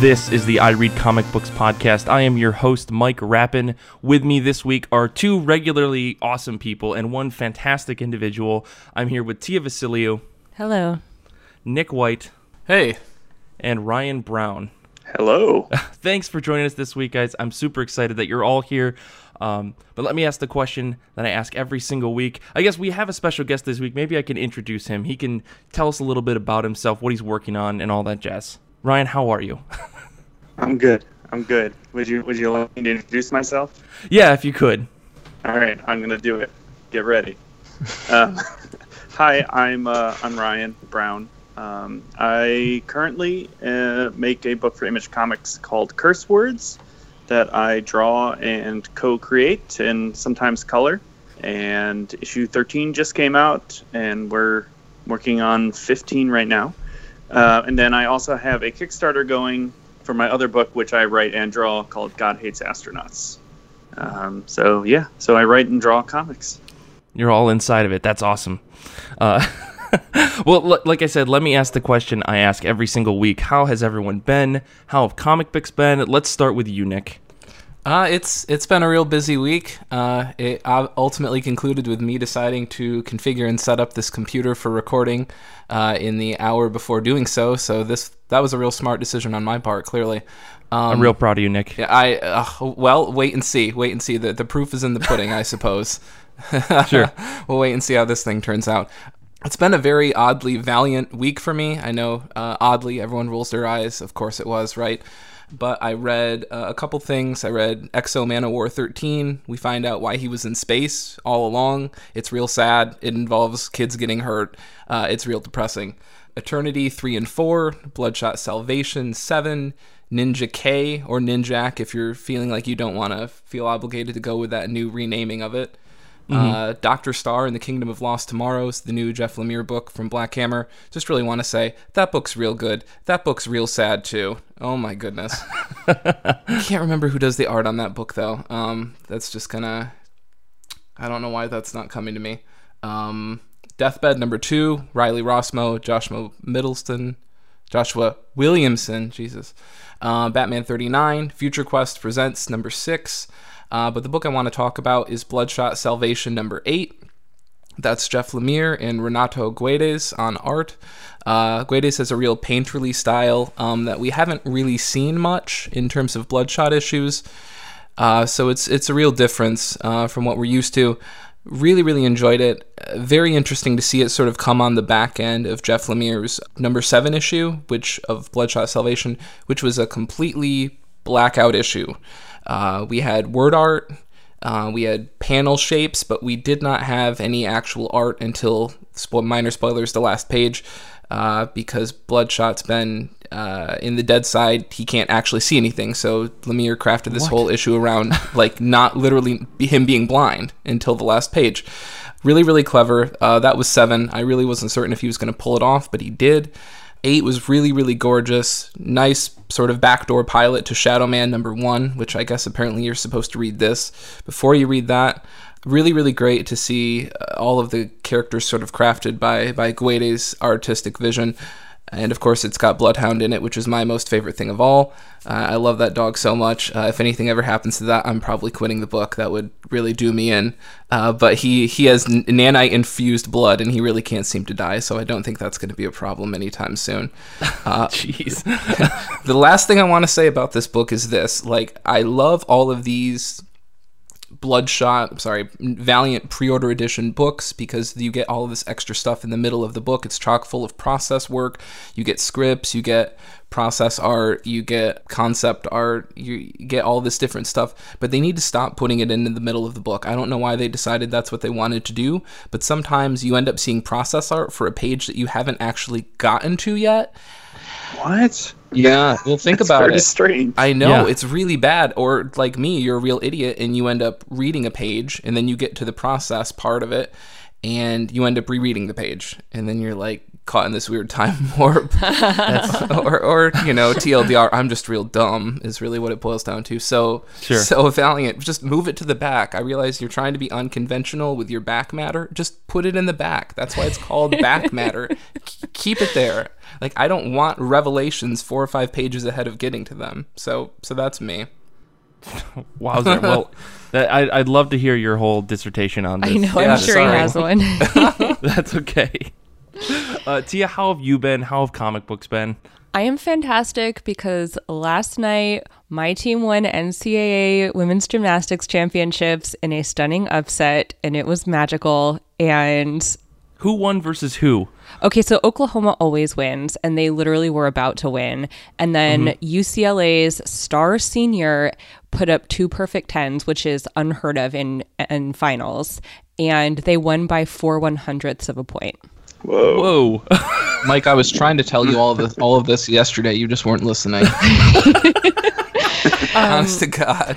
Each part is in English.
This is the I Read Comic Books podcast. I am your host, Mike Rappin. With me this week are two regularly awesome people and one fantastic individual. I'm here with Tia Vasiliou, Hello. Nick White, Hey, and Ryan Browne. Hello. Thanks for joining us this week, guys. I'm super excited that you're all here. Um, but let me ask the question that I ask every single week. I guess we have a special guest this week. Maybe I can introduce him. He can tell us a little bit about himself, what he's working on, and all that jazz. Ryan, how are you? I'm good. I'm good. Would you Would you like me to introduce myself? yeah, if you could. All right, I'm gonna do it. Get ready. Um, hi, I'm uh, I'm Ryan Browne. Um, I currently uh, make a book for Image Comics called Curse Words that I draw and co-create and sometimes color. And issue 13 just came out, and we're working on 15 right now. Uh, and then I also have a Kickstarter going for my other book, which I write and draw, called God Hates Astronauts. Um, so yeah, so I write and draw comics. You're all inside of it. That's awesome. Uh, well, l- like I said, let me ask the question I ask every single week. How has everyone been? How have comic books been? Let's start with you, Nick. Uh, it's it's been a real busy week. Uh, it uh, ultimately concluded with me deciding to configure and set up this computer for recording uh, in the hour before doing so. So this that was a real smart decision on my part. Clearly, um, I'm real proud of you, Nick. yeah, I uh, well wait and see. Wait and see. The the proof is in the pudding, I suppose. Sure. we'll wait and see how this thing turns out. It's been a very oddly valiant week for me. I know, uh, oddly, everyone rolls their eyes. Of course, it was right. But I read uh, a couple things. I read X-O Manowar 13. We find out why he was in space all along. It's real sad. It involves kids getting hurt. Uh, it's real depressing. Eternity 3 and 4, Bloodshot Salvation 7, Ninja K or Ninjak if you're feeling like you don't want to feel obligated to go with that new renaming of it. Uh, Doctor Star and the Kingdom of Lost Tomorrows, the new Jeff Lemire book from Black Hammer. Just really want to say that book's real good. That book's real sad too. Oh my goodness. I can't remember who does the art on that book though. Um, that's just gonna. I don't know why that's not coming to me. Um, Deathbed number two, Riley Rossmo, Joshua Middleton, Joshua Williamson, Jesus. Uh, Batman 39, Future Quest presents number six. Uh, but the book I want to talk about is Bloodshot Salvation number eight. That's Jeff Lemire and Renato Guedes on art. Uh, Guedes has a real painterly style um, that we haven't really seen much in terms of Bloodshot issues. Uh, so it's it's a real difference uh, from what we're used to. Really, really enjoyed it. Very interesting to see it sort of come on the back end of Jeff Lemire's number seven issue, which of Bloodshot Salvation, which was a completely blackout issue. Uh, we had word art, uh, we had panel shapes, but we did not have any actual art until spo- minor spoilers, the last page, uh, because Bloodshot's been uh, in the dead side. He can't actually see anything, so Lemire crafted this whole issue around like not literally him being blind until the last page. Really, really clever. Uh, that was seven. I really wasn't certain if he was going to pull it off, but he did. Eight was really, really gorgeous. Nice sort of backdoor pilot to Shadowman number one, which I guess apparently you're supposed to read this. Before you read that, really, really great to see uh, all of the characters sort of crafted by by Guedes' artistic vision. And of course, it's got Bloodhound in it, which is my most favorite thing of all. Uh, I love that dog so much. Uh, if anything ever happens to that, I'm probably quitting the book. That would really do me in. Uh, but he he has nanite infused blood, and he really can't seem to die. So I don't think that's going to be a problem anytime soon. Uh, Jeez. the last thing I want to say about this book is this: like, I love all of these Bloodshot, I'm sorry, Valiant pre-order edition books because you get all of this extra stuff in the middle of the book. It's chock full of process work. You get scripts, you get process art, you get concept art, you get all this different stuff. But they need to stop putting it in the middle of the book. I don't know why they decided that's what they wanted to do, but sometimes you end up seeing process art for a page that you haven't actually gotten to yet. What? Yeah, well, think That's about very it. strange. I know Yeah. it's really bad. Or like me, you're a real idiot and you end up reading a page and then you get to the process part of it and you end up rereading the page and then you're like, caught in this weird time warp. or, or, you know, TLDR, I'm just real dumb is really what it boils down to. So, Sure. so Valiant, just move it to the back. I realize you're trying to be unconventional with your back matter. Just put it in the back. That's why it's called back matter. K- keep it there. Like I don't want revelations four or five pages ahead of getting to them. So, so that's me. Wowzer. well, that, I, I'd love to hear your whole dissertation on this. I know. Yeah, I'm sure sorry. he has one. That's okay. Uh, Tia, how have you been? How have comic books been? I am fantastic because last night my team won NCAA Women's Gymnastics Championships in a stunning upset, and it was magical. And Who won versus who? Okay, so Oklahoma always wins, and they literally were about to win. And then mm-hmm. UCLA's star senior put up two perfect tens, which is unheard of in in finals, and they won by four one hundredths of a point. Whoa. Whoa. Mike, I was trying to tell you all of this, all of this yesterday. You just weren't listening. Honest to God.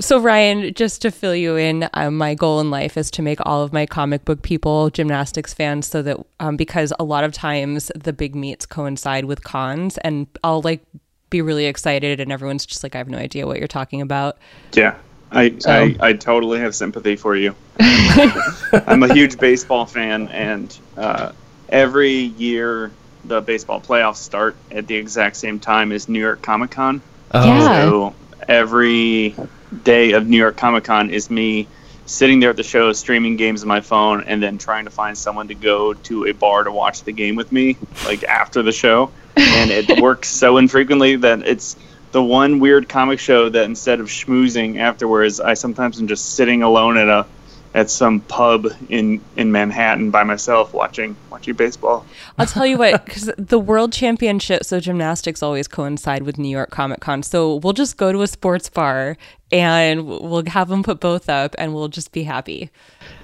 So Ryan, just to fill you in, um, my goal in life is to make all of my comic book people gymnastics fans, so that um, because a lot of times the big meets coincide with cons, and I'll like be really excited, and everyone's just like, I have no idea what you're talking about. Yeah. I, I, I totally have sympathy for you. I'm a huge baseball fan, and uh, every year the baseball playoffs start at the exact same time as New York Comic Con. Um, yeah. So every day of New York Comic Con is me sitting there at the show, streaming games on my phone, and then trying to find someone to go to a bar to watch the game with me, like after the show. And it works so infrequently that it's the one weird comic show that instead of schmoozing afterwards, I sometimes am just sitting alone at a at some pub in in Manhattan by myself watching watching baseball. I'll tell you what, because the World Championships of gymnastics always coincide with New York Comic Con. So we'll just go to a sports bar and we'll have them put both up, and we'll just be happy.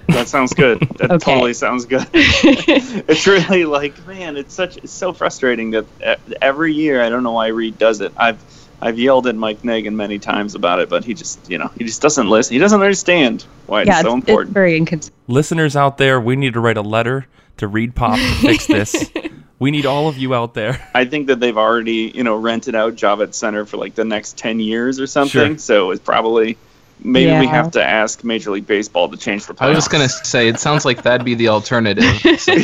That sounds good. That Okay. totally sounds good. it's really like, man, it's such it's so frustrating that uh, every year I don't know why Reed does it. I've I've yelled at Mike Negan many times about it, but he just you know he just doesn't listen. He doesn't understand why it's so important. It's very inconsistent. Listeners out there, we need to write a letter to ReedPop to fix this. we need all of you out there. I think that they've already you know rented out Javits Center for like the next ten years or something. Sure. So it's probably maybe we have to ask Major League Baseball to change the. I was just gonna say, it sounds like that'd be the alternative. So-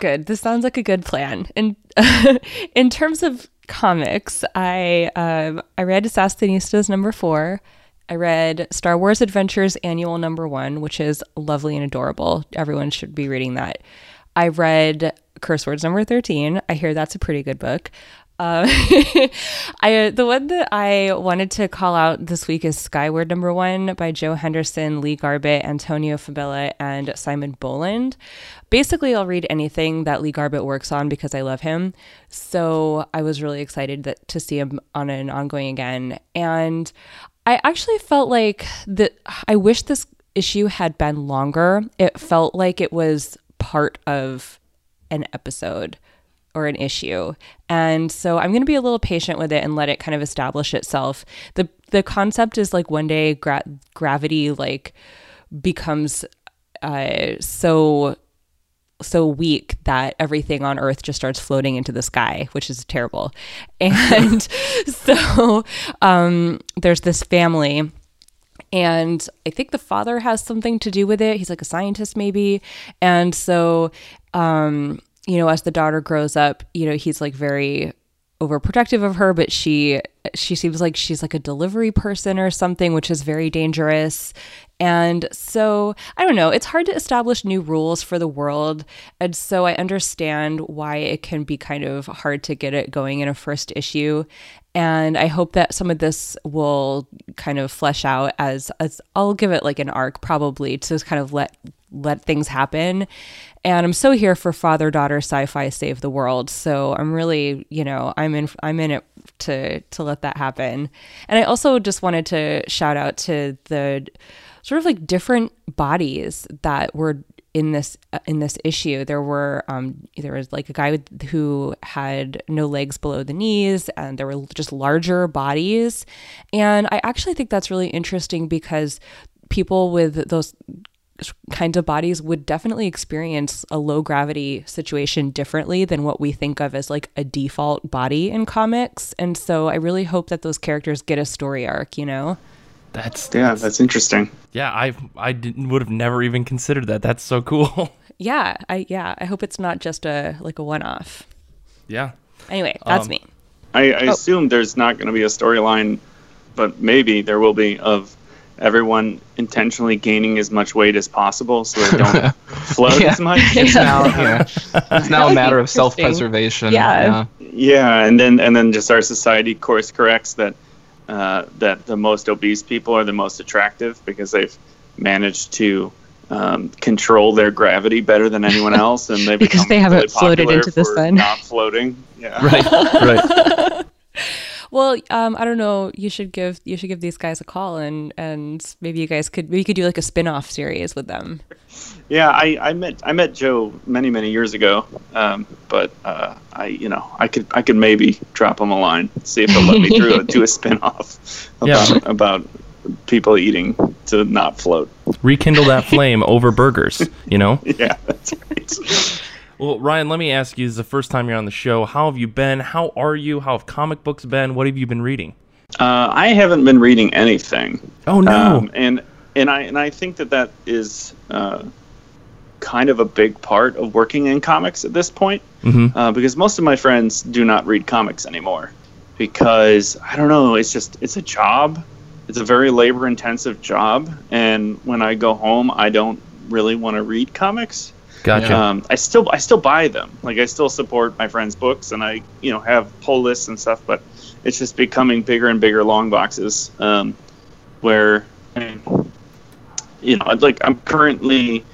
Good. This sounds like a good plan. And in terms of comics, I um, I read Assassinistas number four. I read Star Wars Adventures Annual number one, which is lovely and adorable. Everyone should be reading that. I read Curse Words number thirteen. I hear that's a pretty good book. Uh, I the one that I wanted to call out this week is Skyward number one by Joe Henderson, Lee Garbett, Antonio Fabela, and Simon Bowland. Basically, I'll read anything that Lee Garbett works on because I love him. So I was really excited that to see him on an ongoing again, and I actually felt like that. I wish this issue had been longer. It felt like it was part of an episode or an issue. And so I'm going to be a little patient with it and let it kind of establish itself. The the concept is like one day gra- gravity like becomes uh so so weak that everything on earth just starts floating into the sky which is terrible and so um there's this family and I think the father has something to do with it. He's like a scientist, maybe. And so, um, you know, as the daughter grows up, you know, he's like very overprotective of her, but she she seems like she's like a delivery person or something, which is very dangerous. And so I don't know, it's hard to establish new rules for the world. And so I understand why it can be kind of hard to get it going in a first issue. And I hope that some of this will kind of flesh out as, as I'll give it like an arc probably to just kind of let let things happen. And I'm so here for father daughter sci-fi save the world. So I'm really, you know, I'm in I'm in it to to let that happen. And I also just wanted to shout out to the sort of like different bodies that were in this uh, in this issue there were um there was like a guy with, who had no legs below the knees and there were just larger bodies and i actually think that's really interesting because people with those kinds of bodies would definitely experience a low gravity situation differently than what we think of as like a default body in comics. And so I really hope that those characters get a story arc, you know? That's Yeah, that's interesting. yeah. I I didn't would have never even considered that. That's so cool. Yeah, I yeah, I hope it's not just a like a one-off. yeah. Anyway, that's Um, me. I, I Oh. assume there's not going to be a storyline, but maybe there will be of everyone intentionally gaining as much weight as possible so they don't float Yeah. as much. It's now, yeah, it's now a matter of self-preservation. Yeah. Yeah, and then and then just our society course corrects that uh, that the most obese people are the most attractive because they've managed to um, control their gravity better than anyone else, and they Because become they haven't really floated popular into the for sun. Not floating. Yeah. Right. right. Well, um, I don't know. You should give you should give these guys a call and and maybe you guys could maybe you could do like a spin-off series with them. Yeah, I, I met I met Joe many many years ago, um, but uh, I you know I could I could maybe drop him a line, see if he'll let me do a, do a spin off about Yeah. about people eating to not float. Rekindle that flame over burgers. You know. Yeah, that's right. Well, Ryan, let me ask you: This is the first time you're on the show. How have you been? How are you? How have comic books been? What have you been reading? Uh, I haven't been reading anything. Oh no! Um, and and I and I think that that is uh, kind of a big part of working in comics at this point, Mhm. uh, because most of my friends do not read comics anymore, because I don't know, it's just it's a job, it's a very labor intensive job, and when I go home, I don't really want to read comics. gotcha. Um, I still I still buy them. Like I still support my friends' books, and I you know have pull lists and stuff. But it's just becoming bigger and bigger long boxes, um, where you know like I'm currently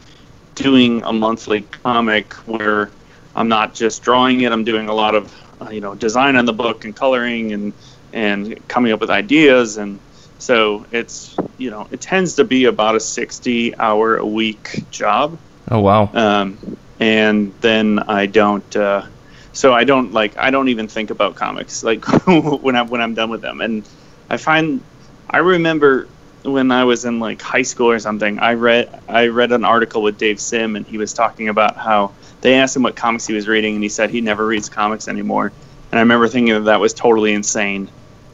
doing a monthly comic where I'm not just drawing it. I'm doing a lot of uh, you know design on the book and coloring and and coming up with ideas and so it's you know it tends to be about a 60 hour a week job oh wow. um, and then I don't. Uh, so I don't like. I don't even think about comics like when I'm when I'm done with them. And I find I remember when I was in like high school or something. I read I read an article with Dave Sim, and he was talking about how they asked him what comics he was reading, and he said he never reads comics anymore. And I remember thinking that that was totally insane.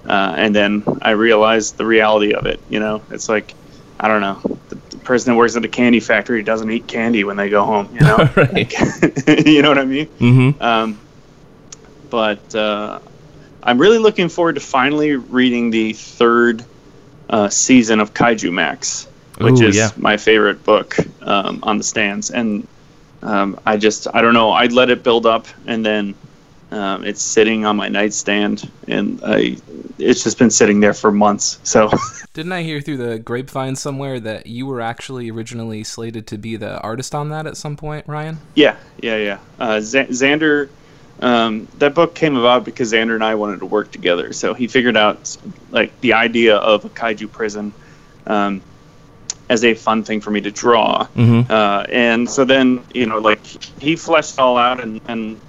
Uh, and then I realized the reality of it. You know, it's like I don't know. The, the person that works at a candy factory doesn't eat candy when they go home. You know, right. you know what I mean? Mm-hmm. Um, but uh, I'm really looking forward to finally reading the third uh, season of Kaijumax, which Ooh, is yeah. my favorite book um, on the stands. And um, I just, I don't know, I let it build up and then um, it's sitting on my nightstand and I, it's just been sitting there for months. So Didn't I hear through the grapevine somewhere that you were actually originally slated to be the artist on that at some point, Ryan? Yeah, yeah, yeah. Uh, Z- Zander, um, that book came about because Zander and I wanted to work together. So he figured out like the idea of a kaiju prison um, as a fun thing for me to draw. Mm-hmm. Uh, and so then, you know, like he fleshed it all out and, and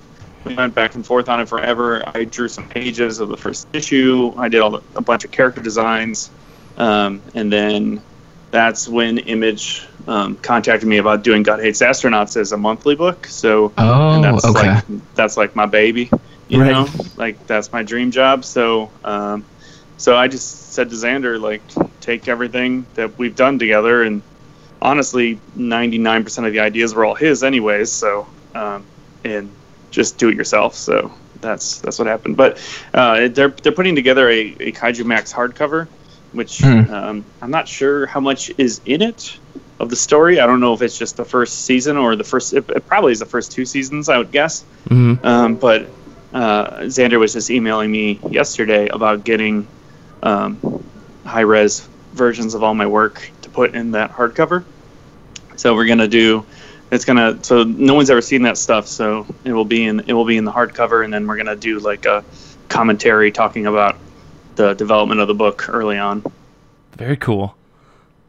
we went back and forth on it forever. I drew some pages of the first issue. I did all the, a bunch of character designs. Um, and then that's when Image um, contacted me about doing God Hates Astronauts as a monthly book. So and Oh, that's okay. like that's like my baby, you Right. know, like that's my dream job. So um, so I just said to Zander, like, take everything that we've done together, and honestly, ninety nine percent of the ideas were all his, anyways. So um, and just do it yourself. So that's that's what happened. But uh, they're they're putting together a, a Kaijumax hardcover, which Hmm. um, I'm not sure how much is in it of the story. I don't know if it's just the first season or the first. It, it probably is the first two seasons, I would guess. Mm-hmm. Um, but uh, Zander was just emailing me yesterday about getting um, high res versions of all my work to put in that hardcover. So we're gonna do. It's gonna. So no one's ever seen that stuff. So it will be in. It will be in the hardcover, and then we're gonna do like a commentary talking about the development of the book early on. Very cool.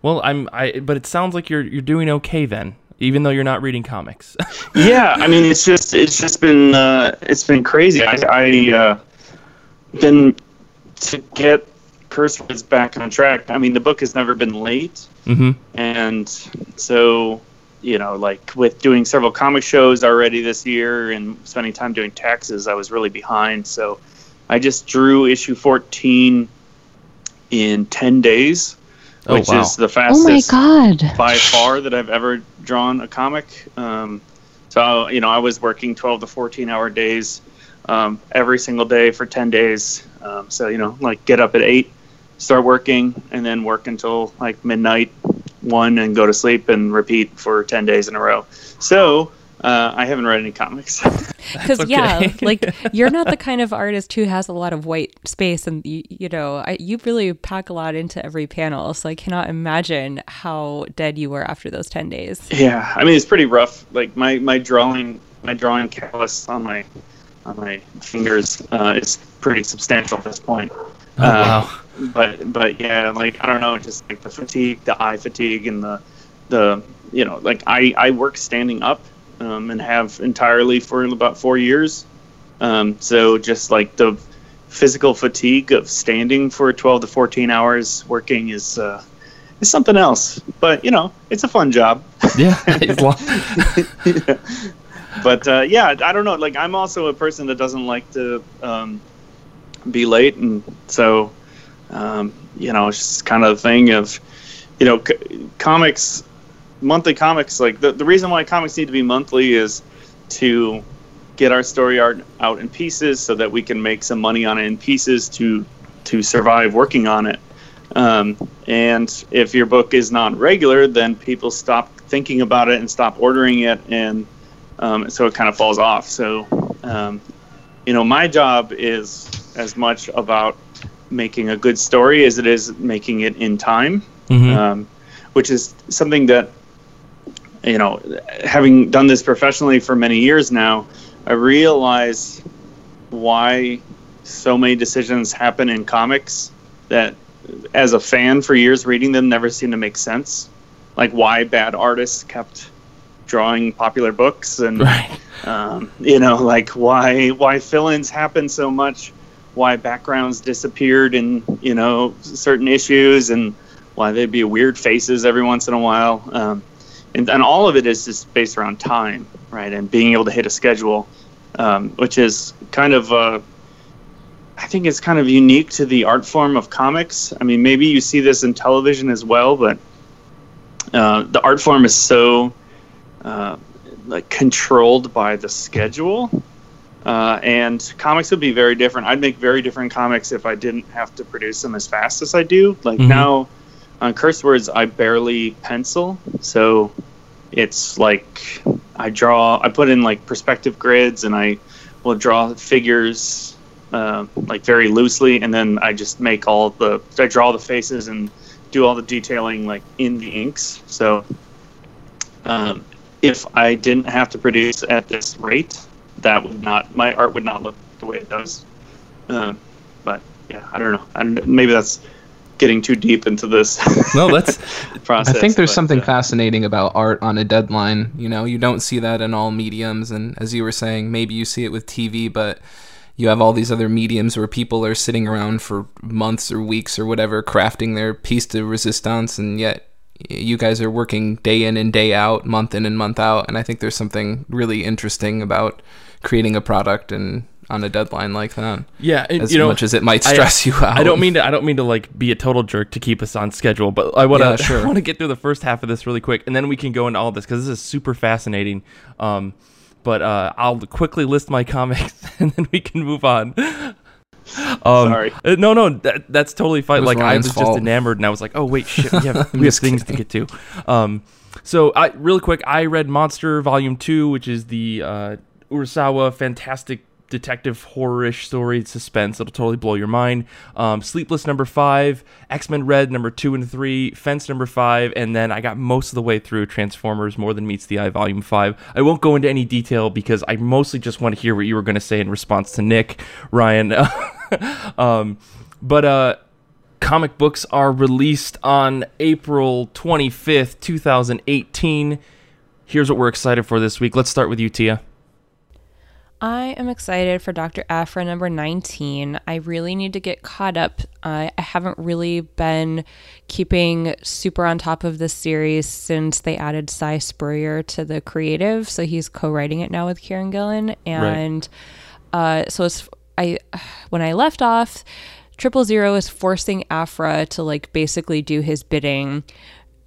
Well, I'm I but it sounds like you're you're doing okay then, even though you're not reading comics. yeah, I mean, it's just it's just been uh, it's been crazy. I, I uh, been to get Curse Words back on track. I mean, the book has never been late, Mm-hmm. and so you know, like with doing several comic shows already this year and spending time doing taxes, I was really behind. So I just drew issue 14 in 10 days, Oh, which wow. is the fastest Oh fastest my god. by far that I've ever drawn a comic. Um, so you know, I was working 12 to 14 hour days um, every single day for 10 days. Um, so you know, like get up at eight, start working, and then work until like midnight, one, and go to sleep and repeat for 10 days in a row. So. Uh, I haven't read any comics. Because okay. yeah, like you're not the kind of artist who has a lot of white space, and you, you know, I, you really pack a lot into every panel. So I cannot imagine how dead you were after those ten days. Yeah, I mean it's pretty rough. Like my my drawing my drawing callus on my on my fingers uh, is pretty substantial at this point. Oh, Uh, wow. But but yeah, like I don't know, just like the fatigue, the eye fatigue, and the the you know like I I work standing up um, and have entirely for about four years. Um, so just like the physical fatigue of standing for 12 to 14 hours working is uh, is something else. But you know, it's a fun job. Yeah. It's lo- but uh, yeah, I don't know. Like I'm also a person that doesn't like to um, be late, and so um, you know, it's just kind of the thing of you know, c- comics, monthly comics. Like the the reason why comics need to be monthly is to get our story art out in pieces so that we can make some money on it in pieces to to survive working on it. Um, and if your book is not regular, then people stop thinking about it and stop ordering it, and um, so it kind of falls off. So, um, you know, my job is as much about making a good story as it is making it in time, Mhm. um, which is something that, you know, having done this professionally for many years now, I realize why so many decisions happen in comics that as a fan for years reading them never seemed to make sense like why bad artists kept drawing popular books and right. um, you know like why why fill-ins happen so much why backgrounds disappeared in you know certain issues and why there'd be weird faces every once in a while um, and, and all of it is just based around time right and being able to hit a schedule um, which is kind of uh, I think it's kind of unique to the art form of comics. I mean, maybe you see this in television as well, but uh, the art form is so uh, like controlled by the schedule. Uh, and comics would be very different. I'd make very different comics if I didn't have to produce them as fast as I do. Like Mhm. now, on Curse Words, I barely pencil, so it's like I draw. I put in like perspective grids, and I will draw figures uh, like very loosely, and then I just make all the I draw the faces and do all the detailing like in the inks. So um, if I didn't have to produce at this rate, that would not my art would not look the way it does. Um, but yeah, I don't know. Maybe that's getting too deep into this. No, that's process. I think there's but, something uh, fascinating about art on a deadline. You know, you don't see that in all mediums, and as you were saying, maybe you see it with TV, but you have all these other mediums where people are sitting around for months or weeks or whatever, crafting their piece de resistance, and yet you guys are working day in and day out, month in and month out, and I think there's something really interesting about creating a product and on a deadline like that. yeah. and, As you know, much as it might I- stress you out. I don't mean to. I don't mean to like be a total jerk to keep us on schedule, but I want to. Yeah, sure. I want to get through the first half of this really quick, and then we can go into all this because this is super fascinating. Um, but uh, I'll quickly list my comics, and then we can move on. Um, Sorry. uh, no, no, that, that's totally fine. It was Like I Ryan's was just enamored, and I was like, oh wait, shit, we have, we have just things to get to. Um, so I really quick, I read Monster Volume Two, which is the uh, Urasawa fantastic detective horror-ish story. Suspense. That'll totally blow your mind. Um, sleepless number five x-men red number two and three fence number five and then i got most of the way through transformers more than meets the eye volume five. I won't go into any detail because i mostly just want to hear what you were going to say in response to nick ryan. Um, but uh comic books are released on april 25th 2018 here's what we're excited for this week. Let's start with you tia I am excited for Dr. Aphra number 19. I really need to get caught up. Uh, I haven't really been keeping super on top of this series since they added Si Spurrier to the creative. So he's co writing it now with Kieron Gillen. And uh, so it's, I, when I left off, Triple Zero is forcing Aphra to like basically do his bidding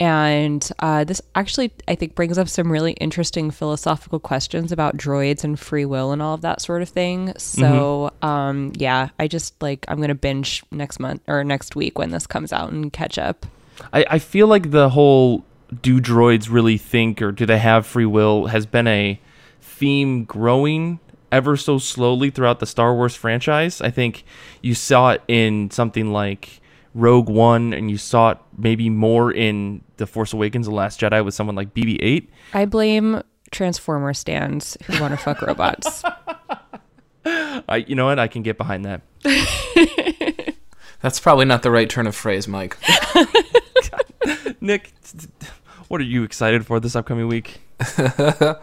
and uh, this actually, I think, brings up some really interesting philosophical questions about droids and free will and all of that sort of thing. So, um, yeah, I just like, I'm going to binge next month or next week when this comes out and catch up. I, I feel like the whole do droids really think or do they have free will has been a theme growing ever so slowly throughout the Star Wars franchise. I think you saw it in something like Rogue One, and you saw it maybe more in The Force Awakens, The Last Jedi with someone like BB-8. I blame Transformer stands who want to fuck robots. I, you know what? I can get behind that. That's probably not the right turn of phrase, Mike. Nick, what are you excited for this upcoming week? uh,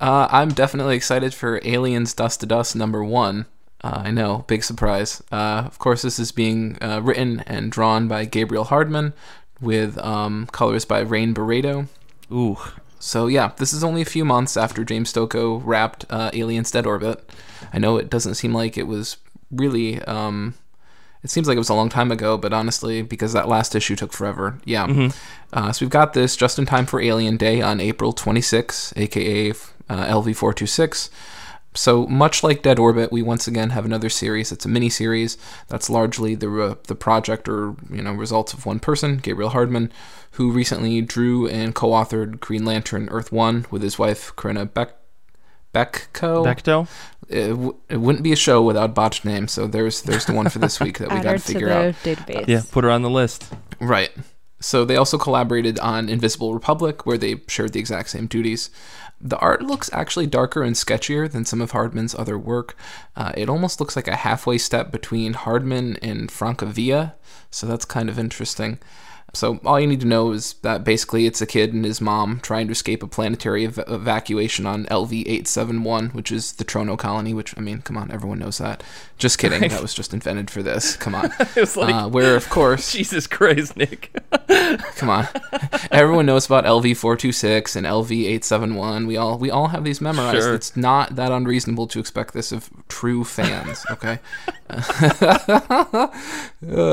I'm definitely excited for Aliens Dust to Dust number one. Uh, I know, big surprise. Uh, of course, this is being uh, written and drawn by Gabriel Hardman with um, colors by Rain Beredo. Ooh. So, yeah, this is only a few months after James Stokoe wrapped uh, Aliens Dead Orbit. I know it doesn't seem like it was really. Um, it seems like it was a long time ago, but honestly, because that last issue took forever. Yeah. Mm-hmm. Uh, so we've got this just in time for Alien Day on April 26, aka uh, LV426. So much like Dead Orbit, we once again have another series. It's a mini series that's largely the uh, the project or you know results of one person, Gabriel Hardman, who recently drew and co-authored Green Lantern Earth One with his wife Corinna Beck Beckco. Becto? It, w- it wouldn't be a show without botched names. So there's there's the one for this week that we got her to to figure the out. database. Yeah, put her on the list. Right. So they also collaborated on Invisible Republic, where they shared the exact same duties. The art looks actually darker and sketchier than some of Hardman's other work. Uh, it almost looks like a halfway step between Hardman and Francavilla, so that's kind of interesting. So all you need to know is that basically it's a kid and his mom trying to escape a planetary ev- evacuation on LV-871, which is the Trono colony. Which I mean, come on, everyone knows that. Just kidding. That was just invented for this. Come on. was like- uh, where of course Jesus Christ, Nick. Come on, everyone knows about LV four two six and LV eight seven one. We all we all have these memorized. Sure. It's not that unreasonable to expect this of true fans. Okay. Uh,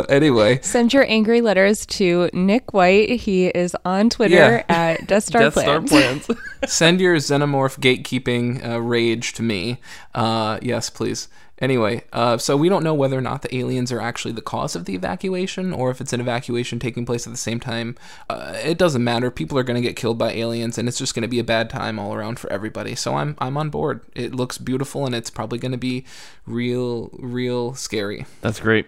anyway, Send your angry letters to Nick White. He is on Twitter Yeah. at Death Star Death Star Plans. plans. send your xenomorph gatekeeping uh, rage to me. Uh, yes, please. Anyway, uh, so we don't know whether or not the aliens are actually the cause of the evacuation, or if it's an evacuation taking place at the same time. Uh, it doesn't matter. People are going to get killed by aliens, and it's just going to be a bad time all around for everybody. So I'm I'm on board. It looks beautiful, and it's probably going to be real real scary. That's great.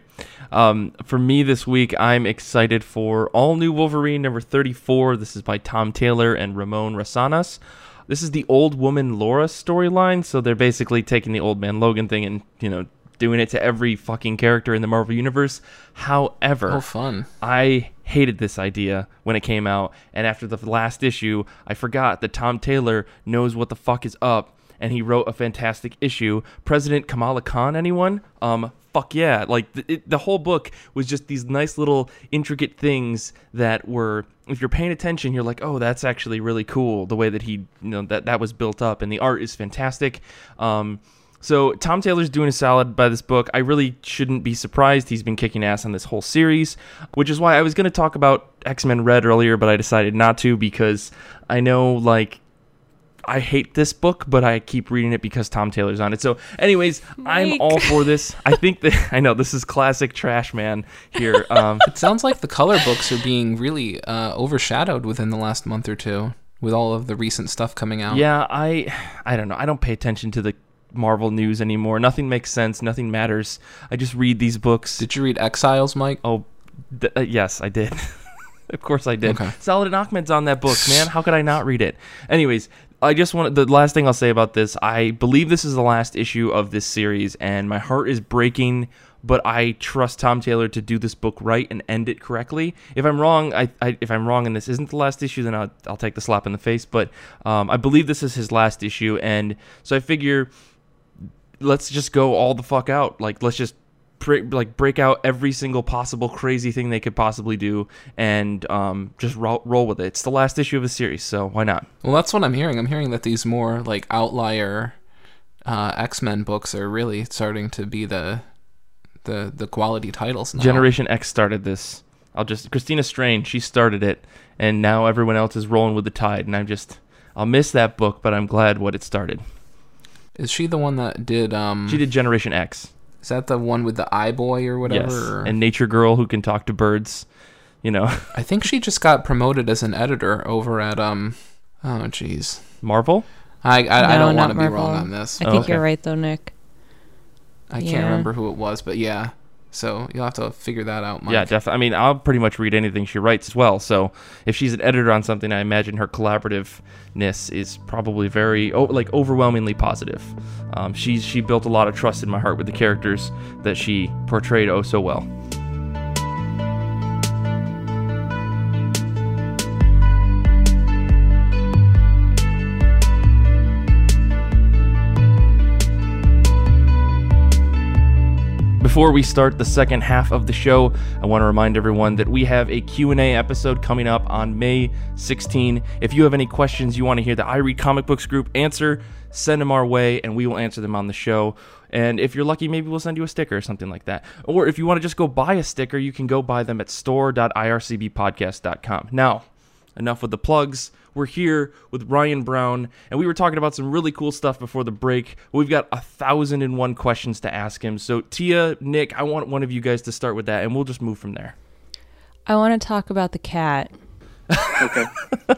Um, for me this week, I'm excited for All New Wolverine number 34. This is by Tom Taylor and Ramon Rosanas. This is the old woman Laura storyline, so they're basically taking the old man Logan thing and, you know, doing it to every fucking character in the Marvel Universe. However, Oh, fun! I hated this idea when it came out, and after the last issue, I forgot that Tom Taylor knows what the fuck is up, and he wrote a fantastic issue. President Kamala Khan, anyone? Um, fuck yeah! Like th- it, the whole book was just these nice little intricate things that were, if you're paying attention, you're like, oh, that's actually really cool. The way that he, you know, that that was built up, and the art is fantastic. Um, so Tom Taylor's doing a solid by this book. I really shouldn't be surprised. He's been kicking ass on this whole series, which is why I was going to talk about X-Men Red earlier, but I decided not to because I know like I hate this book, but I keep reading it because Tom Taylor's on it. So, anyways, I'm all for this. I think that I know this is classic trash man here. Um, It sounds like the color books are being really uh, overshadowed within the last month or two with all of the recent stuff coming out. yeah, I I don't know. I don't pay attention to the Marvel news anymore. Nothing makes sense. Nothing matters. I just read these books. Did you read Exiles, Mike? Oh, th- uh, yes, I did. of course I did. Okay. Saladin Ahmed's on that book, man. How could I not read it? Anyways, I just want the last thing I'll say about this. I believe this is the last issue of this series, and my heart is breaking. But I trust Tom Taylor to do this book right and end it correctly. If I'm wrong, I, I if I'm wrong and this isn't the last issue, then I'll, I'll take the slap in the face. But um, I believe this is his last issue, and so I figure let's just go all the fuck out. Like let's just like break out every single possible crazy thing they could possibly do and um, just roll, roll with it. It's the last issue of the series, so why not? Well, that's what I'm hearing. I'm hearing that these more like outlier uh, X Men books are really starting to be the the the quality titles now. Generation X started this. I'll just Christina Strain, she started it, and now everyone else is rolling with the tide. And I'm just, I'll miss that book, but I'm glad what it started. Is she the one that did? um She did Generation X. Is that the one with the eye boy or whatever? Yes, or- and Nature Girl who can talk to birds. You know, I think she just got promoted as an editor over at um. Oh jeez. Marvel. I I, I don't want to be wrong on this. I Oh, think okay. you're right though, Nick. I Yeah. can't remember who it was, but yeah. So you'll have to figure that out, Mike. Yeah, definitely. I mean, I'll pretty much read anything she writes as well. So if she's an editor on something, I imagine her collaborativeness is probably very, oh, like overwhelmingly positive. Um, she built a lot of trust in my heart with the characters that she portrayed oh so well. Before we start the second half of the show, I want to remind everyone that we have a Q&A episode coming up on May 16. If you have any questions you want to hear the I Read Comic Books group answer, send them our way and we will answer them on the show. And if you're lucky, maybe we'll send you a sticker or something like that. Or if you want to just go buy a sticker, you can go buy them at store.ircbpodcast.com. Now, enough with the plugs. We're here with Ryan Browne, and we were talking about some really cool stuff before the break. We've got a thousand and one questions to ask him. So, Tia, Nick, I want one of you guys to start with that, and we'll just move from there. I want to talk about the cat. Okay,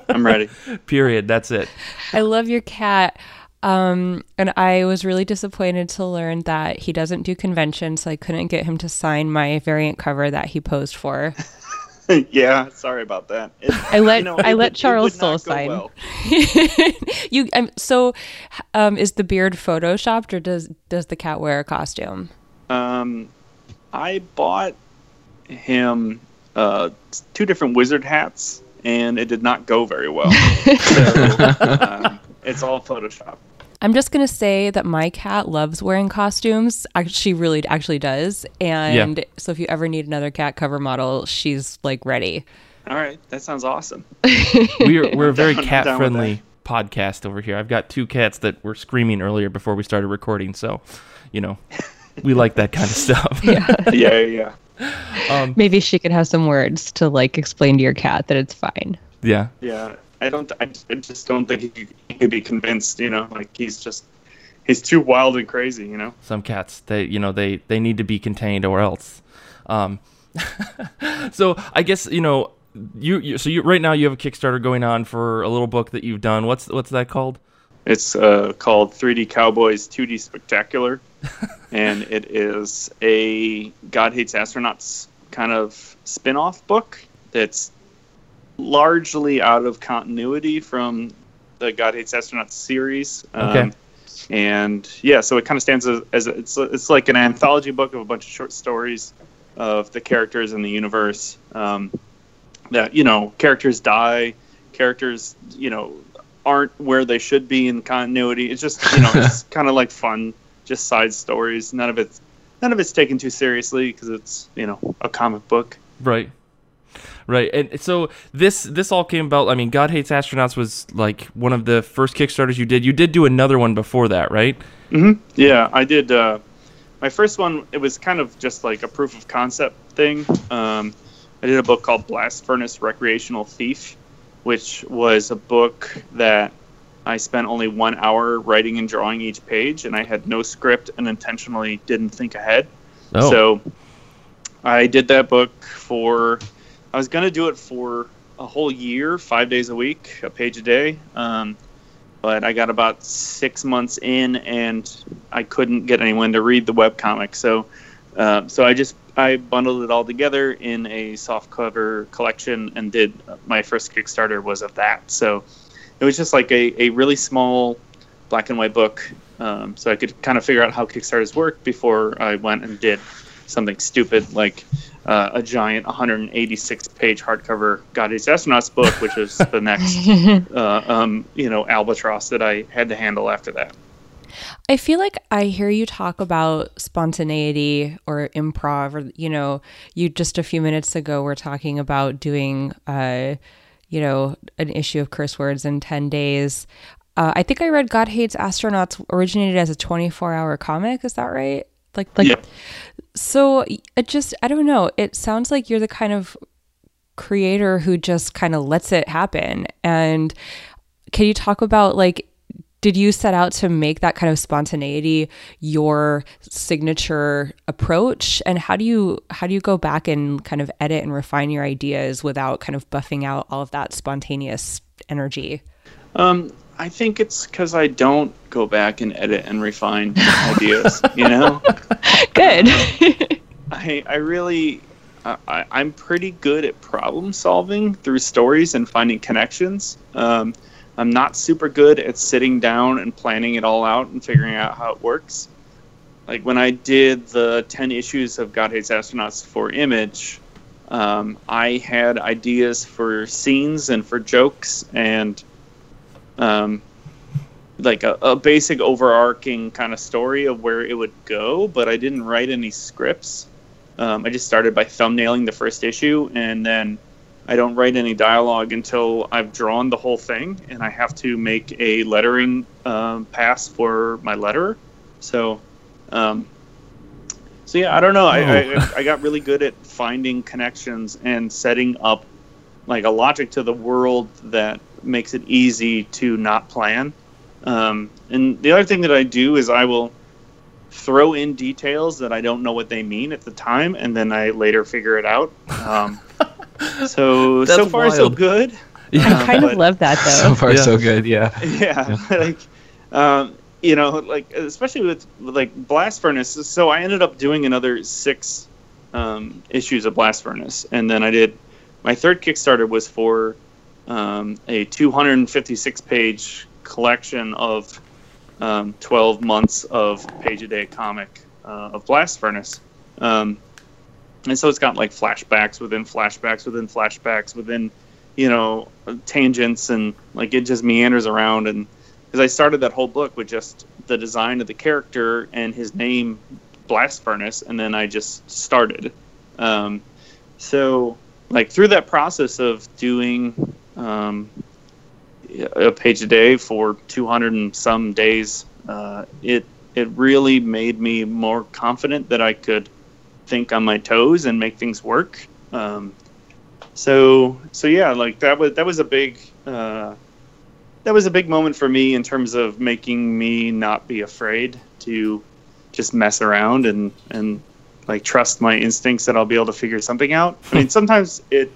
I'm ready. Period. That's it. I love your cat. Um, and I was really disappointed to learn that he doesn't do conventions, so I couldn't get him to sign my variant cover that he posed for. yeah, sorry about that. It, I let you know, I it let would- Charles would not Soule go sign. well. you um, so um, is the beard photoshopped or does does the cat wear a costume? Um, I bought him uh, two different wizard hats, and it did not go very well. so um, it's all Photoshop. I'm just gonna say that my cat loves wearing costumes. Actually, she really actually does. And so if you ever need another cat cover model, she's like ready. All right, that sounds awesome. We're, we're a very down- cat down friendly podcast over here. I've got two cats that were screaming earlier before we started recording. So, you know, we like that kind of stuff. yeah, yeah, yeah. Um, Maybe she could have some words to like explain to your cat that it's fine. yeah. Yeah, I don't. I, I just don't think he could, he could be convinced. You know, like he's just he's too wild and crazy. You know. some cats they you know they they need to be contained or else um so i guess you know you, you so you right now you have a kickstarter going on for a little book that you've done what's what's that called It's uh, called 3D Cowboys 2D Spectacular, and it is a God Hates Astronauts kind of spin off book that's largely out of continuity from the God Hates Astronauts series. Um, And yeah, so it kind of stands as, as a, it's, it's like an anthology book of a bunch of short stories of the characters in the universe. Um, that you know, characters die, characters you know aren't where they should be in continuity. It's just you know it's kind of like fun, just side stories. None of it's none of it's taken too seriously because it's you know a comic book. right right and so this this all came about i mean god hates astronauts was like one of the first kickstarters you did you did do another one before that right Yeah, I did. Uh, my first one, it was kind of just like a proof of concept thing. Um, I did a book called Blast Furnace Recreational Thief, which was a book that I spent only one hour writing and drawing each page, and I had no script and intentionally didn't think ahead. oh So I did that book for, I was going to do it for a whole year, five days a week, a page a day. Um, but I got about six months in and I couldn't get anyone to read the webcomic. So, uh, so I just, I bundled it all together in a soft cover collection and did my first Kickstarter was of that. So it was just like a, a really small black and white book. Um, so I could kind of figure out how Kickstarters work before I went and did something stupid like uh, a giant 186 page hardcover God Hates Astronauts book, which is the next, uh, um, you know, albatross that I had to handle after that. I feel like I hear you talk about spontaneity or improv, or, you know, you just a few minutes ago were talking about doing, uh, you know, an issue of curse words in 10 days. Uh, I think I read God Hates Astronauts originated as a 24 hour comic. Is that right? Like, like, Yeah. So it just, I don't know. It sounds like you're the kind of creator who just kind of lets it happen. And can you talk about like, did you set out to make that kind of spontaneity your signature approach and how do you how do you go back and kind of edit and refine your ideas without kind of buffing out all of that spontaneous energy Um, I think it's because I don't go back and edit and refine ideas. You know, good I I really I, I'm pretty good at problem solving through stories and finding connections. Um, I'm not super good at sitting down and planning it all out and figuring out how it works. Like when I did the 10 issues of God Hates Astronauts for Image, um, I had ideas for scenes and for jokes and um, like a, a basic overarching kind of story of where it would go, but I didn't write any scripts. Um, I just started by thumbnailing the first issue, and then I don't write any dialogue until I've drawn the whole thing, and I have to make a lettering um, pass for my letterer. So, um, so yeah, I don't know. I, I, I got really good at finding connections and setting up like a logic to the world that makes it easy to not plan. Um, and the other thing that I do is I will throw in details that I don't know what they mean at the time, and then I later figure it out. Um, so so That's far so wild. good. i Um, kind of love that though. So far, Yeah. so good. Yeah. yeah, like um, you know like especially with, with like blast furnace so i ended up doing another six um, issues of blast furnace and then i did my third kickstarter was for um, a 256 page collection of um, 12 months of page a day comic uh, of blast furnace. Um, and so it's got like flashbacks within flashbacks within flashbacks within you know tangents and like it just meanders around. And because I started that whole book with just the design of the character and his name blast furnace and then I just started. Um, so like through that process of doing um, a page a day for 200 and some days uh, it it really made me more confident that I could think on my toes and make things work um, so so yeah like that was that was a big uh, that was a big moment for me in terms of making me not be afraid to just mess around and and like trust my instincts that I'll be able to figure something out. I mean, sometimes it,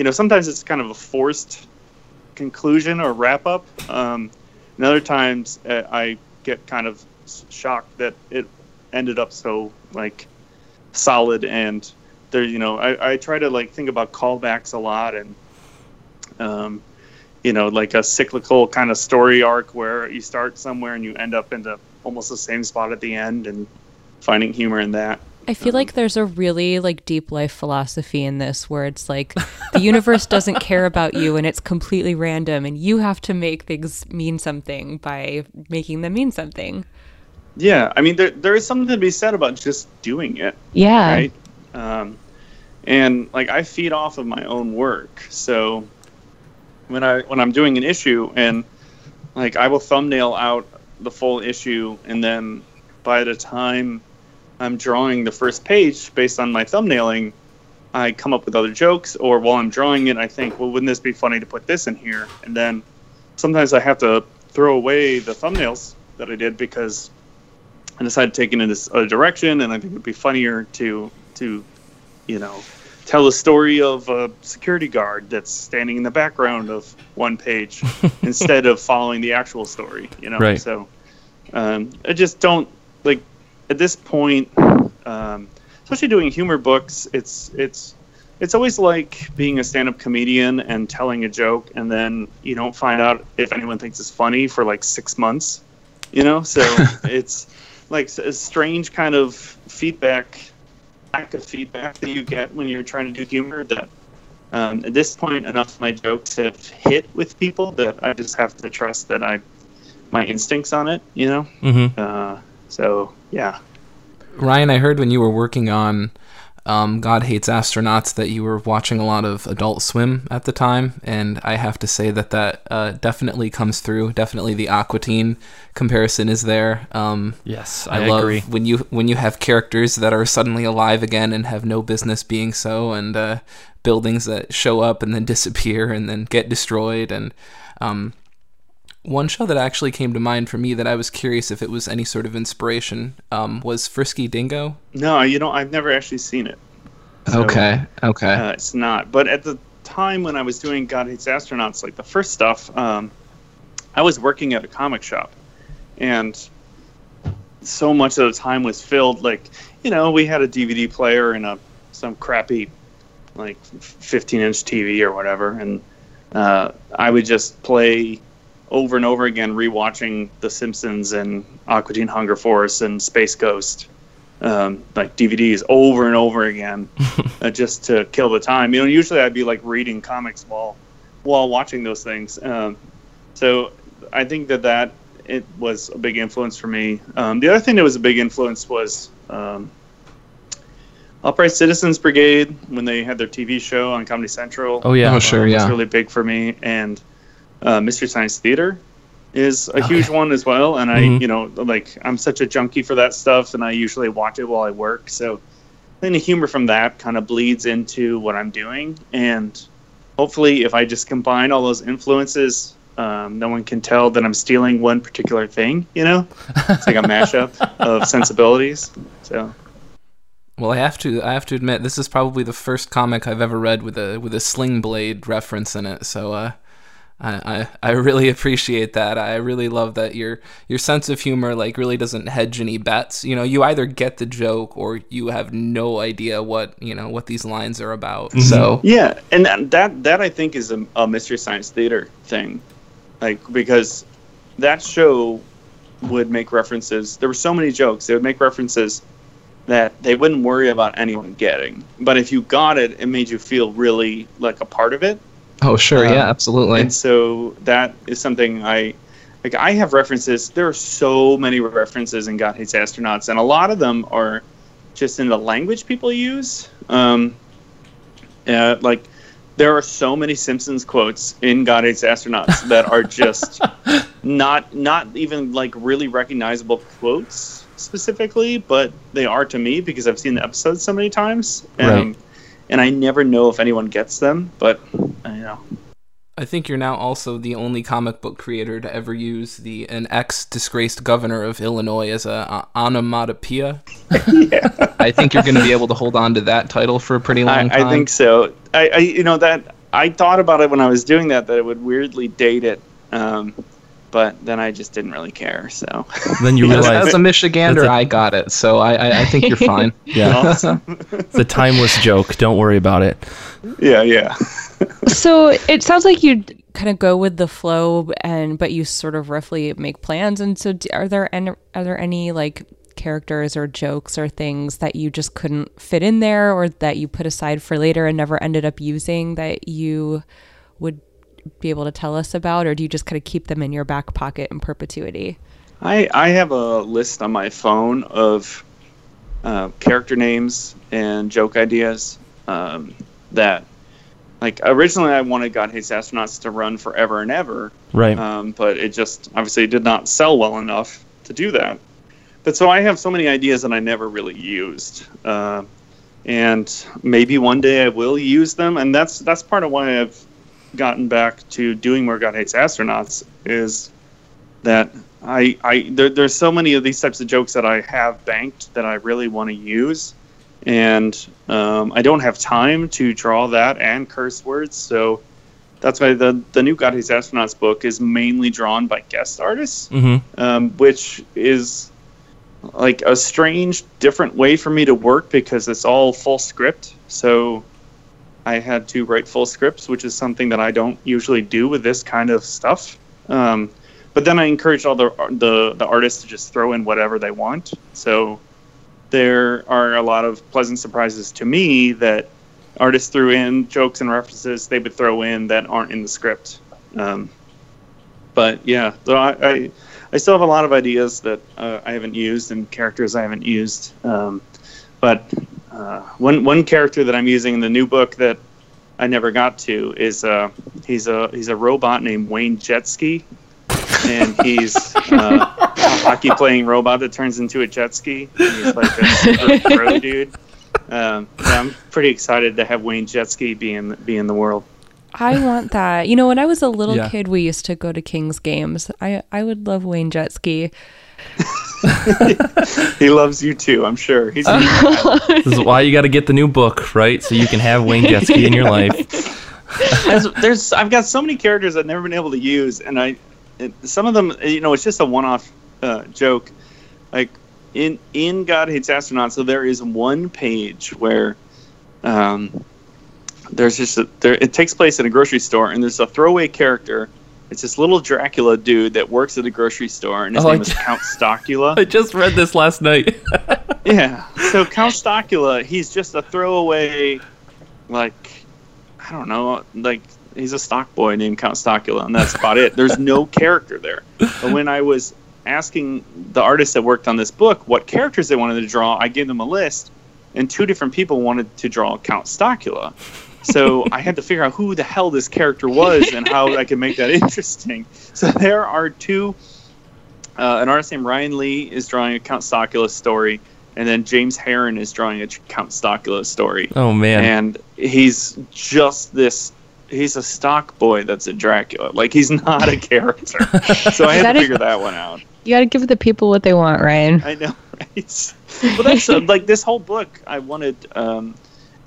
you know, sometimes it's kind of a forced conclusion or wrap up. Um, and other times uh, I get kind of shocked that it ended up so like solid and there. You know, I, I try to like think about callbacks a lot and. Um, you know, like a cyclical kind of story arc where you start somewhere and you end up into almost the same spot at the end and finding humor in that. I feel like there's a really like deep life philosophy in this where it's like the universe doesn't care about you and it's completely random and you have to make things mean something by making them mean something. Yeah, I mean, there, there is something to be said about just doing it, Yeah. right? Um, and like I feed off of my own work, so when I when I'm doing an issue and like I will thumbnail out the full issue, and then by the time I'm drawing the first page based on my thumbnailing, I come up with other jokes, or while I'm drawing it, I think, well, wouldn't this be funny to put this in here? And then sometimes I have to throw away the thumbnails that I did because I decided to take it in this other direction, and I think it'd be funnier to to you know tell a story of a security guard that's standing in the background of one page instead of following the actual story. You know, Right. so um, I just don't at this point, um, especially doing humor books. It's it's it's always like being a stand-up comedian and telling a joke, and then you don't find out if anyone thinks it's funny for like six months. You know, so it's like a strange kind of feedback, lack of feedback that you get when you're trying to do humor. That um, at this point, enough of my jokes have hit with people that I just have to trust that I my instincts on it. You know. Mm-hmm. Uh, So yeah, Ryan, I heard when you were working on um, God Hates Astronauts that you were watching a lot of Adult Swim at the time, and I have to say that that uh, definitely comes through. Definitely, the Aqua Teen comparison is there. Um, Yes, I, I, love agree. when you when you have characters that are suddenly alive again and have no business being so, and uh, buildings that show up and then disappear and then get destroyed. And um, one show that actually came to mind for me that I was curious if it was any sort of inspiration um, was Frisky Dingo. no, you know, I've never actually seen it. So, okay, okay. Uh, it's not. But at the time when I was doing God Hates Astronauts, like the first stuff, um, I was working at a comic shop, and so much of the time was filled. Like, you know, we had a DVD player and a some crappy, like 15 inch TV or whatever, and uh, I would just play over and over again, rewatching The Simpsons and Aqua Teen Hunger Force and Space Ghost, um, like DVDs over and over again uh, just to kill the time. You know, usually I'd be like reading comics while while watching those things. Um, so I think that that it was a big influence for me. Um, the other thing that was a big influence was um, Upright Citizens Brigade when they had their TV show on Comedy Central. Oh yeah. Oh, sure. was yeah. really big for me, and uh, Mystery Science Theater is a huge one as well. And I, Mhm. you know, like I'm such a junkie for that stuff, and I usually watch it while I work. So then the humor from that kind of bleeds into what I'm doing, and hopefully, if I just combine all those influences. Um, no one can tell that I'm stealing one particular thing, you know? It's like a mashup of sensibilities. So, Well, I have to I have to admit this is probably the first comic I've ever read with a with a sling blade reference in it. So uh, I, I I really appreciate that. I really love that your your sense of humor like really doesn't hedge any bets. You know, you either get the joke or you have no idea what you know what these lines are about. Mm-hmm. So Yeah, and that that, that I think is a, a mystery science theater thing, like because that show would make references. There were so many jokes. They would make references that they wouldn't worry about anyone getting. But if you got it, it made you feel really like a part of it. Oh sure Um, yeah absolutely And so that is something I like. I have references. There are so many references in God Hates Astronauts, and a lot of them are just in the language people use. Um, uh, like there are so many Simpsons quotes in God Hates Astronauts that are just not not even like really recognizable quotes specifically, but they are to me because I've seen the episodes so many times. Um, Right. And I never know if anyone gets them, but uh, you know. I think you're now also the only comic book creator to ever use the an ex disgraced governor of Illinois as a uh, onomatopoeia. yeah. I think you're going to be able to hold on to that title for a pretty I, long time. I think so. I, I, you know, that I thought about it when I was doing that that it would weirdly date it, um, but then I just didn't really care. So Then you realize as a Michigander, That's a- I got it, so I, I, I think you're fine. yeah, awesome. it's a timeless joke. Don't worry about it. yeah, yeah. so it sounds like you kind of go with the flow and but you sort of roughly make plans and so are there any are there any like characters or jokes or things that you just couldn't fit in there or that you put aside for later and never ended up using that you would be able to tell us about or do you just kind of keep them in your back pocket in perpetuity I I have a list on my phone of uh, character names and joke ideas um, that. Like originally, I wanted God Hates Astronauts to run forever and ever, Right. um, but it just obviously did not sell well enough to do that. But so I have so many ideas that I never really used, uh, and maybe one day I will use them. And that's that's part of why I've gotten back to doing more God Hates Astronauts is that I I there, there's so many of these types of jokes that I have banked that I really want to use, and um, I don't have time to draw that and curse words, so that's why the the new God Hates Astronauts book is mainly drawn by guest artists, Mm-hmm. um, which is like a strange, different way for me to work because it's all full script. So I had to write full scripts, which is something that I don't usually do with this kind of stuff. Um, but then I encouraged all the, the the artists to just throw in whatever they want. So there are a lot of pleasant surprises to me that artists threw in jokes and references they would throw in that aren't in the script. Um, but yeah, so I, I I still have a lot of ideas that uh, I haven't used and characters I haven't used. Um, but uh, one one character that I'm using in the new book that I never got to is uh, he's a he's a robot named Wayne Jetski, and he's uh, a hockey playing robot that turns into a jet ski. And he's like a super pro dude. Um, yeah, I'm pretty excited to have Wayne Jetski be in be in the world. I want that. You know, when I was a little Yeah. kid, we used to go to King's games. I I would love Wayne Jetski. He loves you too, I'm sure. He's This is why you got to get the new book, right? So you can have Wayne Jetski in your life. there's, there's I've got so many characters I've never been able to use, and I it, some of them you know it's just a one-off uh, joke. Like in in God Hates Astronauts, so there is one page where um, there's just a, there it takes place in a grocery store, and there's a throwaway character. It's this little Dracula dude that works at a grocery store, and his Oh, I name is d- Count Stockula. I just read this last night. Yeah. So Count Stockula, he's just a throwaway, like, I don't know, like he's a stock boy named Count Stockula, and that's about it. There's no character there. But when I was asking the artists that worked on this book what characters they wanted to draw, I gave them a list, and two different people wanted to draw Count Stockula. So I had to figure out who the hell this character was and how I could make that interesting. So there are two. Uh, an artist named Ryan Lee is drawing a Count Stockula story, and then James Harren is drawing a Count Stockula story. Oh man. And he's just this. He's a stock boy that's a Dracula. Like he's not a character. so I had That to is- figure that one out. You got to give the people what they want, Ryan. I know, right? Well, that's uh, like this whole book. I wanted um,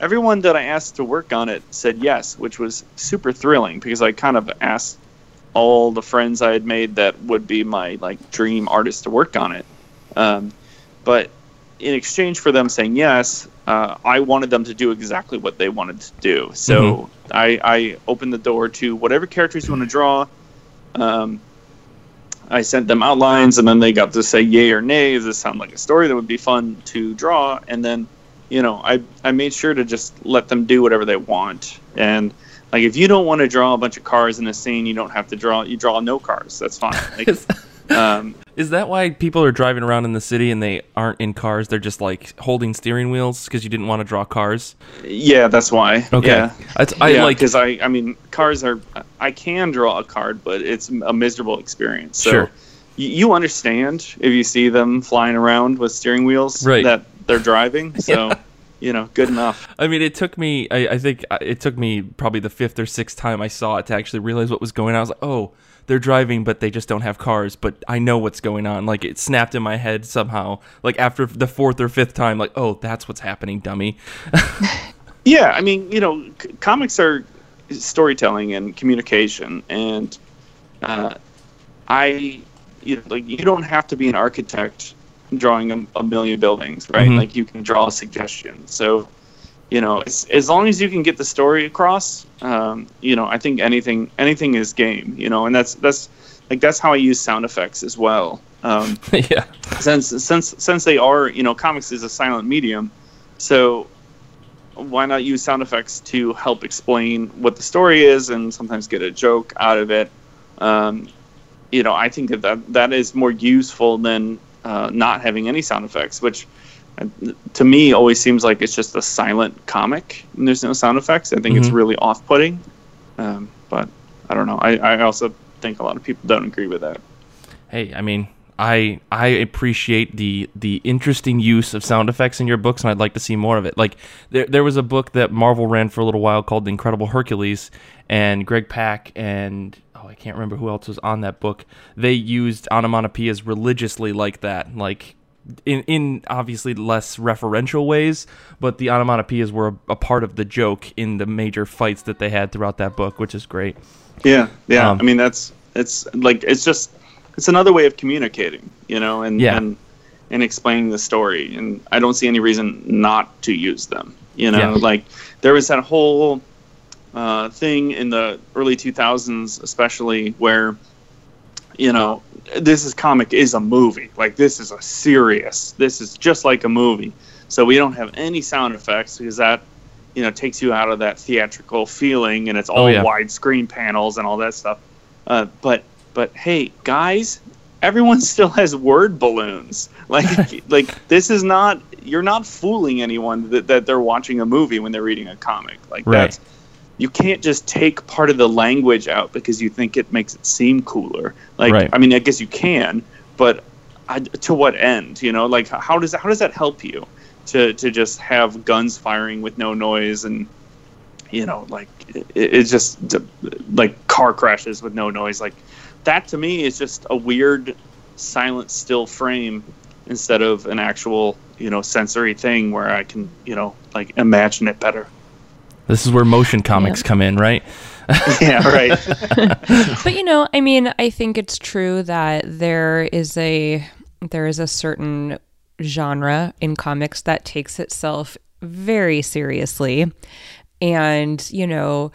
everyone that I asked to work on it said yes, which was super thrilling because I kind of asked all the friends I had made that would be my like dream artist to work on it. Um, but in exchange for them saying yes, uh, I wanted them to do exactly what they wanted to do. So I, I opened the door to whatever characters you want to draw. Um, I sent them outlines, and then they got to say yay or nay. Does this sound like a story that would be fun to draw? And then, you know, I I made sure to just let them do whatever they want. And like, if you don't want to draw a bunch of cars in a scene, you don't have to draw. You draw no cars. That's fine. Like, is, um, is that why people are driving around in the city and they aren't in cars? They're just like holding steering wheels because you didn't want to draw cars. yeah, that's why. Okay. Yeah. That's, I yeah, like. because I, I mean, cars are. I can draw a card, but it's a miserable experience. So Sure. y- you understand if you see them flying around with steering wheels Right. that they're driving. So, you know, good enough. I mean, it took me. I, I think uh, it took me probably the fifth or sixth time I saw it to actually realize what was going on. I was like, oh, they're driving, but they just don't have cars. But I know what's going on. Like it snapped in my head somehow. Like after the fourth or fifth time, like, oh, that's what's happening, dummy. Yeah, I mean, you know, c- comics are storytelling and communication, and uh, I, you know, like you don't have to be an architect drawing a, a million buildings, right? Mhm. Like you can draw a suggestion. So, you know, as, as long as you can get the story across, um, you know, I think anything anything is game. You know, and that's that's like that's how I use sound effects as well. Um, yeah. since since since they are you know comics is a silent medium so why not use sound effects to help explain what the story is and sometimes get a joke out of it um, you know i think that that, that is more useful than uh, not having any sound effects which uh, to me always seems like it's just a silent comic and there's no sound effects i think it's Mhm. really off-putting um, but i don't know I, I also think a lot of people don't agree with that Hey, I mean, I I appreciate the the interesting use of sound effects in your books, and I'd like to see more of it. Like there there was a book that Marvel ran for a little while called The Incredible Hercules, and Greg Pak and oh I can't remember who else was on that book. They used onomatopoeias religiously like that, like. In, in obviously less referential ways, but the onomatopoeias were a, a part of the joke in the major fights that they had throughout that book, which is great. Yeah, yeah. Um, I mean, that's it's like it's just it's another way of communicating, you know, and Yeah. and and explaining the story. And I don't see any reason not to use them. You know, Yeah. like there was that whole uh, thing in the early 2000s, especially where you know this is comic is a movie. Like this is a serious. This is just like a movie. So we don't have any sound effects because that you know takes you out of that theatrical feeling, and it's all Oh, yeah. widescreen panels and all that stuff. Uh, but but hey, guys, everyone still has word balloons. Like like this is not you're not fooling anyone that, that they're watching a movie when they're reading a comic. Like Right. that's you can't just take part of the language out because you think it makes it seem cooler. Like Right. I mean, I guess you can, but I, to what end? You know, like how does how does that help you to to just have guns firing with no noise and you know like it, it's just like car crashes with no noise like that to me is just a weird silent still frame instead of an actual you know sensory thing where i can you know like imagine it better This is where motion comics Yeah. come in, right? yeah right But you know, I mean, I think it's true that there is a there is a certain genre in comics that takes itself very seriously. And, you know,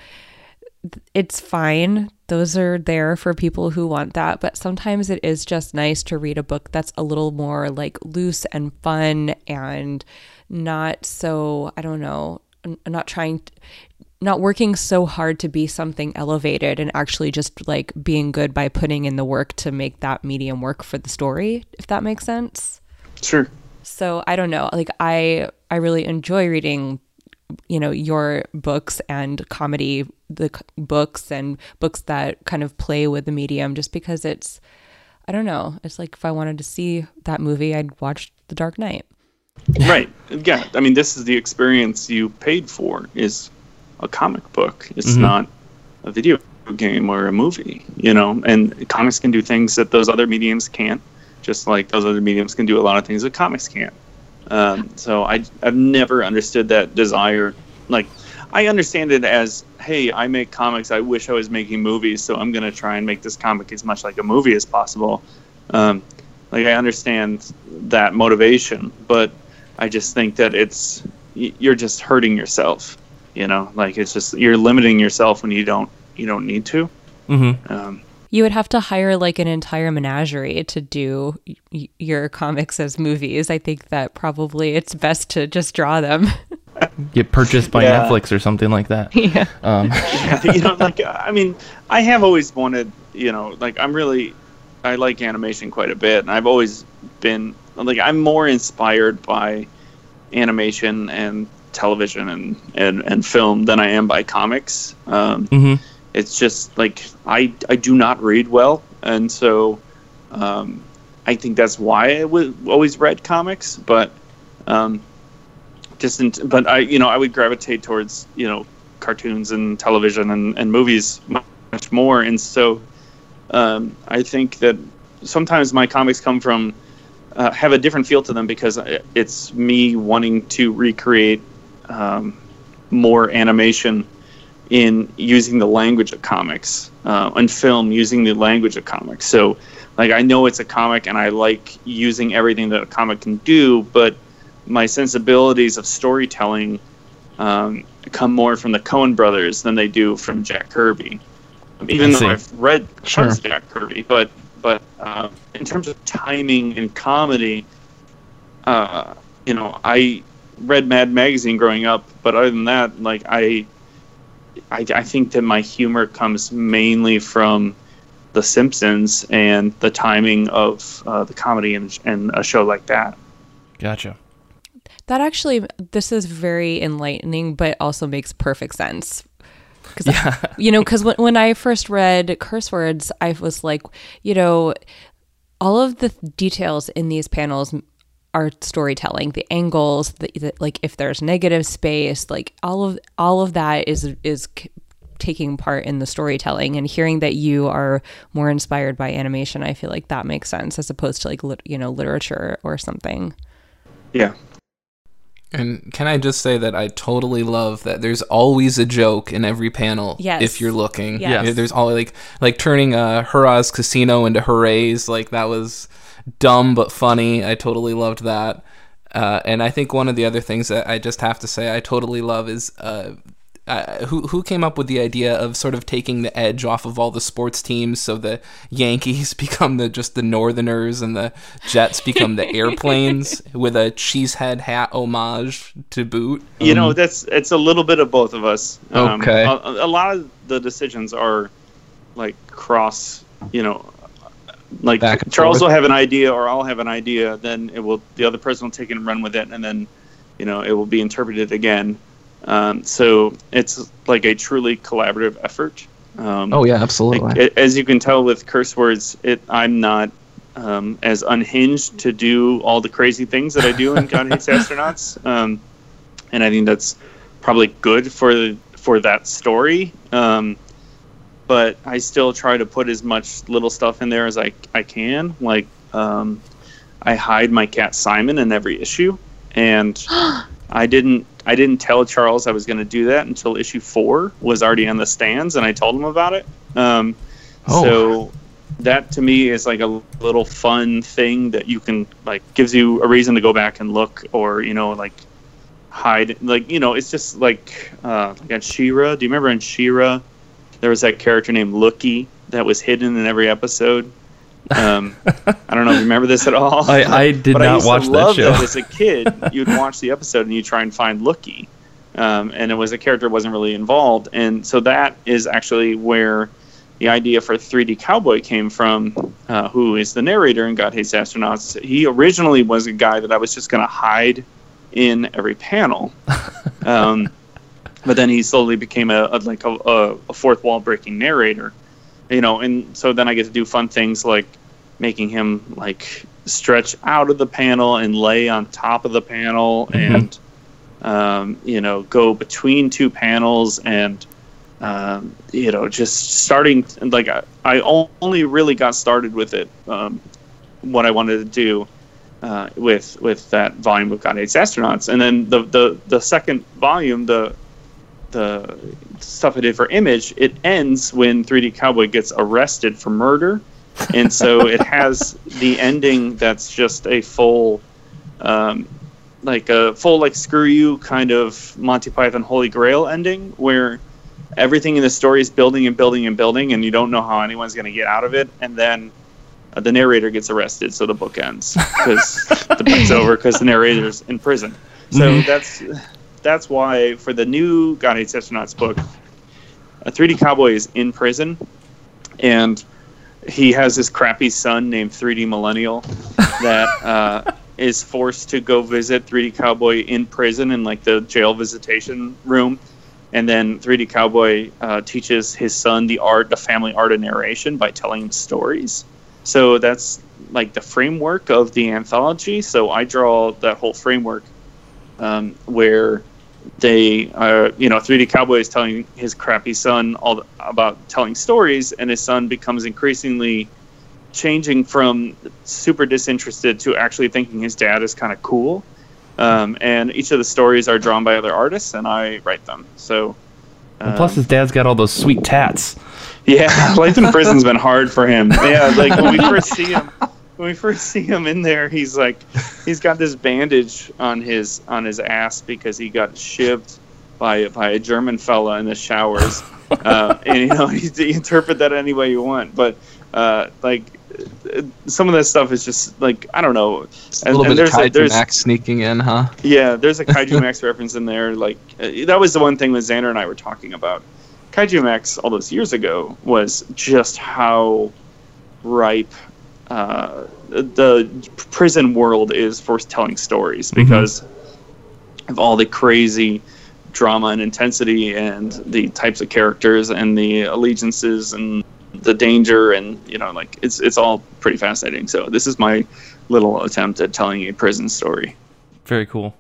it's fine. Those are there for people who want that, but sometimes it is just nice to read a book that's a little more like loose and fun and not so, I don't know, n- not trying not working so hard to be something elevated and actually just like being good by putting in the work to make that medium work for the story, if that makes sense. sure So I don't know. Like I I really enjoy reading you know your books and comedy the c- books and books that kind of play with the medium just because it's I don't know. It's like if I wanted to see that movie, I'd watch The Dark Knight. right. Yeah i mean this is the experience you paid for is a comic book. It's Mhm. not a video game or a movie you know? And comics can do things that those other mediums can't just like those other mediums can do a lot of things that comics can't. Um, so I, i've never understood that desire. Like i understand it as hey i make comics. I wish i was making movies so i'm going to try and make this comic as much like a movie as possible. Um, like i understand that motivation but I just think that it's you're just hurting yourself. You know, like it's just you're limiting yourself when you don't you don't need to. Mm-hmm. Um, You would have to hire like an entire menagerie to do y- your comics as movies. I think that probably it's best to just draw them. Get purchased by Yeah. Netflix or something like that. yeah. Um, you know, like I mean, I have always wanted. You know, like I'm really I like animation quite a bit, and I've always been like I'm more inspired by animation and television and and, and film than I am by comics. Um, mhm. it's just like I I do not read well, and so um, I think that's why I w- always read comics. But um, just in, but I you know I would gravitate towards you know cartoons and television and, and movies much more, and so um, I think that sometimes my comics come from uh, have a different feel to them because it's me wanting to recreate um, more animation in using the language of comics uh, and film using the language of comics. So, like, I know it's a comic and I like using everything that a comic can do, but my sensibilities of storytelling um, come more from the Coen brothers than they do from Jack Kirby. Even though. I've read Sure. Jack Kirby, but but uh, in terms of timing and comedy, uh, you know, I read Mad Magazine growing up, but other than that, like I, I, I think that my humor comes mainly from The Simpsons and the timing of uh, the comedy and, and a show like that. Gotcha. That actually, this is very enlightening, but also makes perfect sense. Because you know, because when when I first read curse words, I was like, you know, all of the details in these panels are storytelling. The angles, the, the like, if there's negative space, like all of all of that is is c- taking part in the storytelling. And hearing that you are more inspired by animation, I feel like that makes sense as opposed to like lit, you know literature or something. Yeah. And can I just say that I totally love that there's always a joke in every panel Yes. if you're looking. Yes. Yeah, There's always like like turning uh Harrah's Casino into Hoorays, like that was dumb but funny. I totally loved that. Uh, and I think one of the other things that I just have to say I totally love is uh, uh, who who came up with the idea of sort of taking the edge off of all the sports teams, so the Yankees become the just the Northerners and the Jets become the airplanes with a cheesehead hat homage to boot. You know, that's it's a little bit of both of us. Um, Okay. A, a lot of the decisions are like cross, you know, like Back Charles forth. will have an idea or I'll have an idea, then it will the other person will take it and run with it, and then you know it will be interpreted again. Um, so it's like a truly collaborative effort. Um, Oh yeah, absolutely. like, as you can tell with curse words, it I'm not um, as unhinged to do all the crazy things that I do in God Hates Astronauts, um, and I think that's probably good for for that story. Um, but I still try to put as much little stuff in there as I I can. Like um, I hide my cat Simon in every issue, and I didn't I didn't tell Charles I was going to do that until issue four was already on the stands, and I told him about it. Um, Oh. So that to me is like a little fun thing that you can like gives you a reason to go back and look, or you know like hide like you know it's just like uh, like on She-Ra. Do you remember in She-Ra there was that character named Loo-Kee that was hidden in every episode? Um, I don't know if you remember this at all. I, I did but I not used watch to that love show. as a kid, you'd watch the episode and you try and find Loo-Kee, um, and it was a character that wasn't really involved, and so that is actually where the idea for 3D Cowboy came from. Uh, who is the narrator in God Hates Astronauts? He originally was a guy that I was just going to hide in every panel. Um, but then he slowly became a, a like a, a fourth wall breaking narrator, you know. And so then I get to do fun things like making him like stretch out of the panel and lay on top of the panel, and um, you know go between two panels and um, you know just starting like I, I only really got started with it um, what I wanted to do uh, with with that volume of God Hates Astronauts, and then the the the second volume, the the stuff I did for Image, it ends when 3D Cowboy gets arrested for murder, and so it has the ending that's just a full, um, like a full like screw you kind of Monty Python Holy Grail ending where everything in the story is building and building and building, and you don't know how anyone's going to get out of it, and then uh, the narrator gets arrested, so the book ends because the book's over because the narrator's in prison. So that's that's why for the new God Hates Astronauts book, a 3D Cowboy is in prison, and he has this crappy son named 3D Millennial that uh, is forced to go visit 3D Cowboy in prison in like the jail visitation room. And then 3D Cowboy uh, teaches his son the art, the family art of narration by telling him stories. So that's like the framework of the anthology. So I draw that whole framework um, where they, are, you know, 3D Cowboy is telling his crappy son all the, about telling stories, and his son becomes increasingly changing from super disinterested to actually thinking his dad is kind of cool. Um, and each of the stories are drawn by other artists, and I write them. So, And plus, um, his dad's got all those sweet tats. yeah, life in prison's been hard for him. Yeah, like when we first see him, when we first see him in there, he's like, he's got this bandage on his on his ass because he got shivved by by a German fella in the showers. Uh, and you know, you, you interpret that any way you want, but uh, like some of that stuff is just like I don't know. a little bit of there's there's Max sneaking in, huh? yeah, there's a Kaijumax reference in there. Like uh, that was the one thing that Zander and I were talking about. Kaijumax all those years ago was just how ripe uh, the prison world is for telling stories because of all the crazy drama and intensity and the types of characters and the allegiances and the danger and you know like it's it's all pretty fascinating. So this is my little attempt at telling a prison story. Very cool.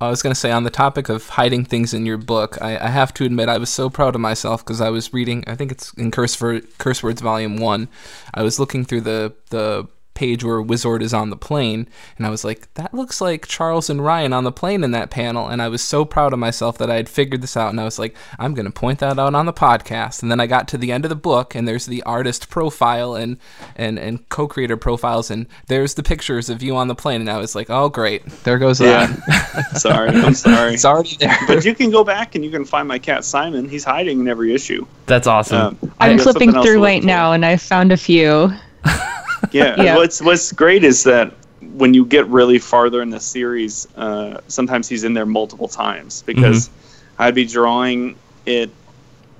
I was going to say, on the topic of hiding things in your book, I, I have to admit I was so proud of myself because I was reading, I think it's in Curse, Curse Words Volume 1. I was looking through the, the page where Wizard is on the plane, and I was like, that looks like Charles and Ryan on the plane in that panel. And I was so proud of myself that I had figured this out, and I was like, I'm going to point that out on the podcast. And then I got to the end of the book, and there's the artist profile and, and, and co creator profiles, and there's the pictures of you on the plane. And I was like, oh, great. There goes that. Yeah. sorry, I'm sorry. It's already there. But you can go back and you can find my cat Simon. He's hiding in every issue. That's awesome. Um, I I'm flipping something else to through right now and I found a few. Yeah. Yeah. What's What's great is that when you get really farther in the series, uh, sometimes he's in there multiple times because I'd be drawing it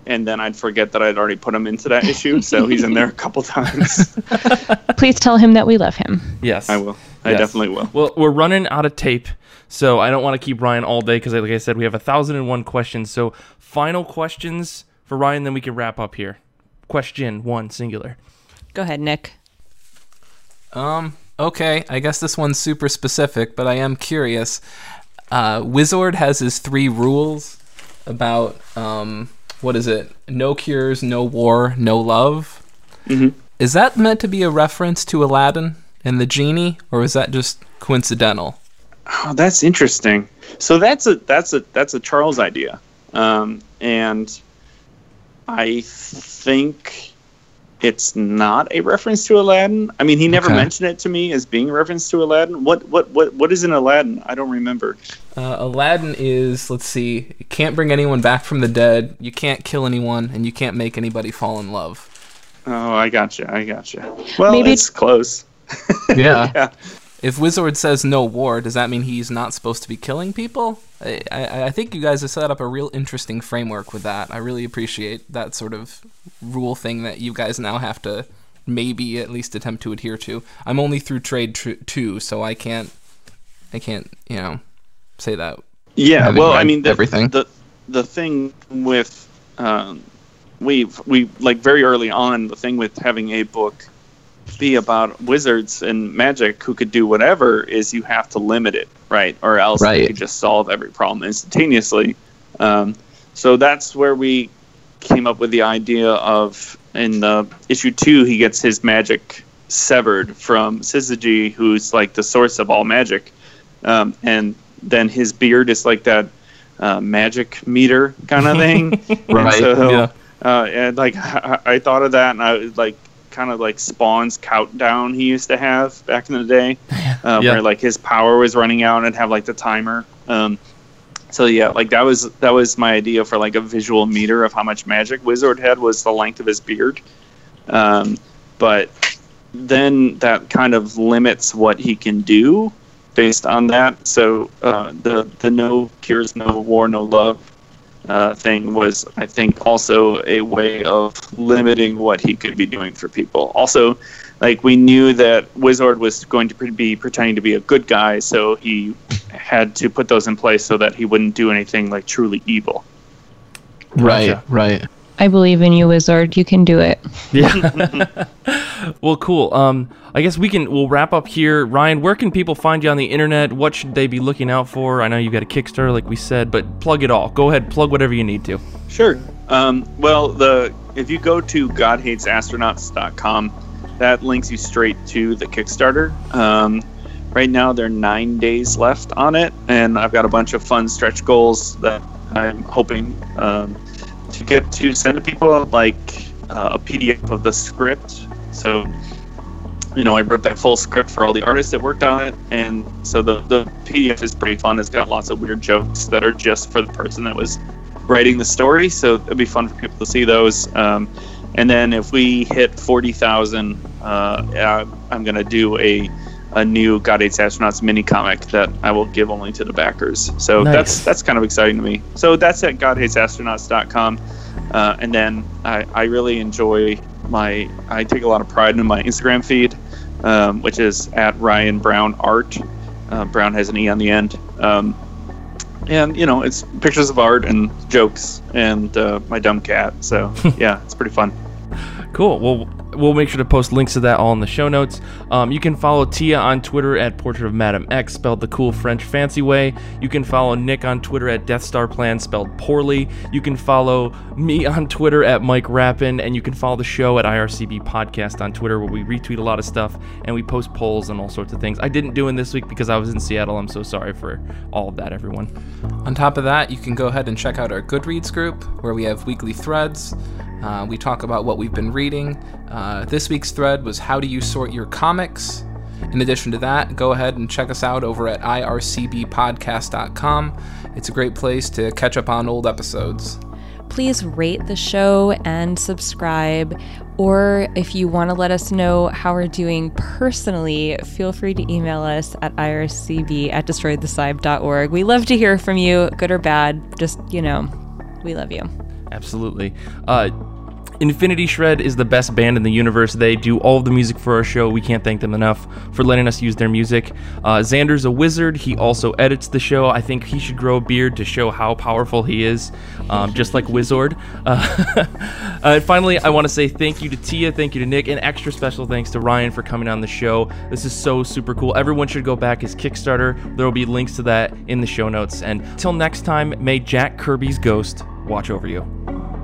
and then I'd forget that I'd already put him into that issue. So he's in there a couple times. Please tell him that we love him. Yes, I will. I Yes. definitely will. Well, we're running out of tape, so I don't want to keep Ryan all day because, like I said, we have a thousand and one questions. So, final questions for Ryan, then we can wrap up here. Question one, singular. Go ahead, Nick. Um, okay, I guess this one's super specific, but I am curious. Uh, Wizard has his three rules about, um, what is it? No cures, no war, no love. Mhm. Is that meant to be a reference to Aladdin and the genie, or is that just coincidental? Oh, that's interesting. So that's a that's a that's a Charles idea, um, and I think it's not a reference to Aladdin. I mean, he never Okay. mentioned it to me as being a reference to Aladdin. What what what what is in Aladdin? I don't remember. Uh, Aladdin is, let's see, you can't bring anyone back from the dead, you can't kill anyone, and you can't make anybody fall in love. Oh, I gotcha. I gotcha. Well, Maybe- it's close. Yeah. Yeah. If Wizard says no war, does that mean he's not supposed to be killing people? I, I, I think you guys have set up a real interesting framework with that. I really appreciate that sort of rule thing that you guys now have to maybe at least attempt to adhere to. I'm only through trade tr- two, so I can't, I can't, you know, say that. Yeah, well, I mean, the, everything. the the thing with um, we we like very early on the thing with having a book be about wizards and magic who could do whatever is you have to limit it, right? Or else Right. you could just solve every problem instantaneously. Um, so that's where we came up with the idea of in the issue two he gets his magic severed from Syzygy, who's like the source of all magic, um, and then his beard is like that uh, magic meter kind of thing. Right, And so, yeah. uh, and like I, I thought of that, and I was like kind of like Spawn's countdown he used to have back in the day, uh, Yeah. where like his power was running out and have like the timer. Um, so yeah, like that was that was my idea for like a visual meter of how much magic Wizard had was the length of his beard. Um, but then that kind of limits what he can do based on that. So uh, the the no cures, no war, no love uh, thing was, I think, also a way of limiting what he could be doing for people. Also, like we knew that Wizard was going to be pretending to be a good guy, so he had to put those in place so that he wouldn't do anything like truly evil. Gotcha. right. I believe in you, Wizard. You can do it. Yeah. well, cool. Um, I guess we can. We'll wrap up here. Ryan, where can people find you on the internet? What should they be looking out for? I know you've got a Kickstarter, like we said, but plug it all. Go ahead, plug whatever you need to. Sure. Um, well, the if you go to godhatesastronauts.com, that links you straight to the Kickstarter. Um, right now, there are nine days left on it, and I've got a bunch of fun stretch goals that I'm hoping um, to get to send to people, like uh, a PDF of the script. So, you know, I wrote that full script for all the artists that worked on it, and so the the PDF is pretty fun. It's got lots of weird jokes that are just for the person that was writing the story, so it'd be fun for people to see those. Um, and then if we hit forty thousand, uh, I'm gonna do a a new God Hates Astronauts mini comic that I will give only to the backers. So Nice. that's that's kind of exciting to me. So that's at GodHatesAstronauts.com. Uh, and then I, I really enjoy my I take a lot of pride in my Instagram feed, um, which is at Ryan Browne Art. Uh, Brown has an e on the end. Um, and you know it's pictures of art and jokes and uh, my dumb cat. So yeah, it's pretty fun. Cool. Well, we'll make sure to post links to that all in the show notes. Um, you can follow Tia on Twitter at Portrait of Madame X, spelled the cool French fancy way. You can follow Nick on Twitter at Death Star Plan, spelled poorly. You can follow me on Twitter at Mike Rappin, and you can follow the show at IRCB Podcast on Twitter, where we retweet a lot of stuff and we post polls and all sorts of things. I didn't do in this week because I was in Seattle. I'm so sorry for all of that, everyone. On top of that, you can go ahead and check out our Goodreads group where we have weekly threads. Uh, we talk about what we've been reading. Uh, this week's thread was How Do You Sort Your Comics? In addition to that, go ahead and check us out over at ircbpodcast.com. It's a great place to catch up on old episodes. please rate the show and subscribe. Or if you want to let us know how we're doing personally, feel free to email us at ircb at destroythecybe.org. We love to hear from you, good or bad. Just, you know, we love you. Absolutely. Uh, Infinity Shred is the best band in the universe. They do all of the music for our show. We can't thank them enough for letting us use their music. Uh, Zander's a wizard. He also edits the show. I think he should grow a beard to show how powerful he is, um, just like Wizard. Uh, uh, finally, I want to say thank you to Tia, thank you to Nick, and extra special thanks to Ryan for coming on the show. This is so super cool. Everyone should go back his Kickstarter. There will be links to that in the show notes. And till next time, may Jack Kirby's ghost watch over you.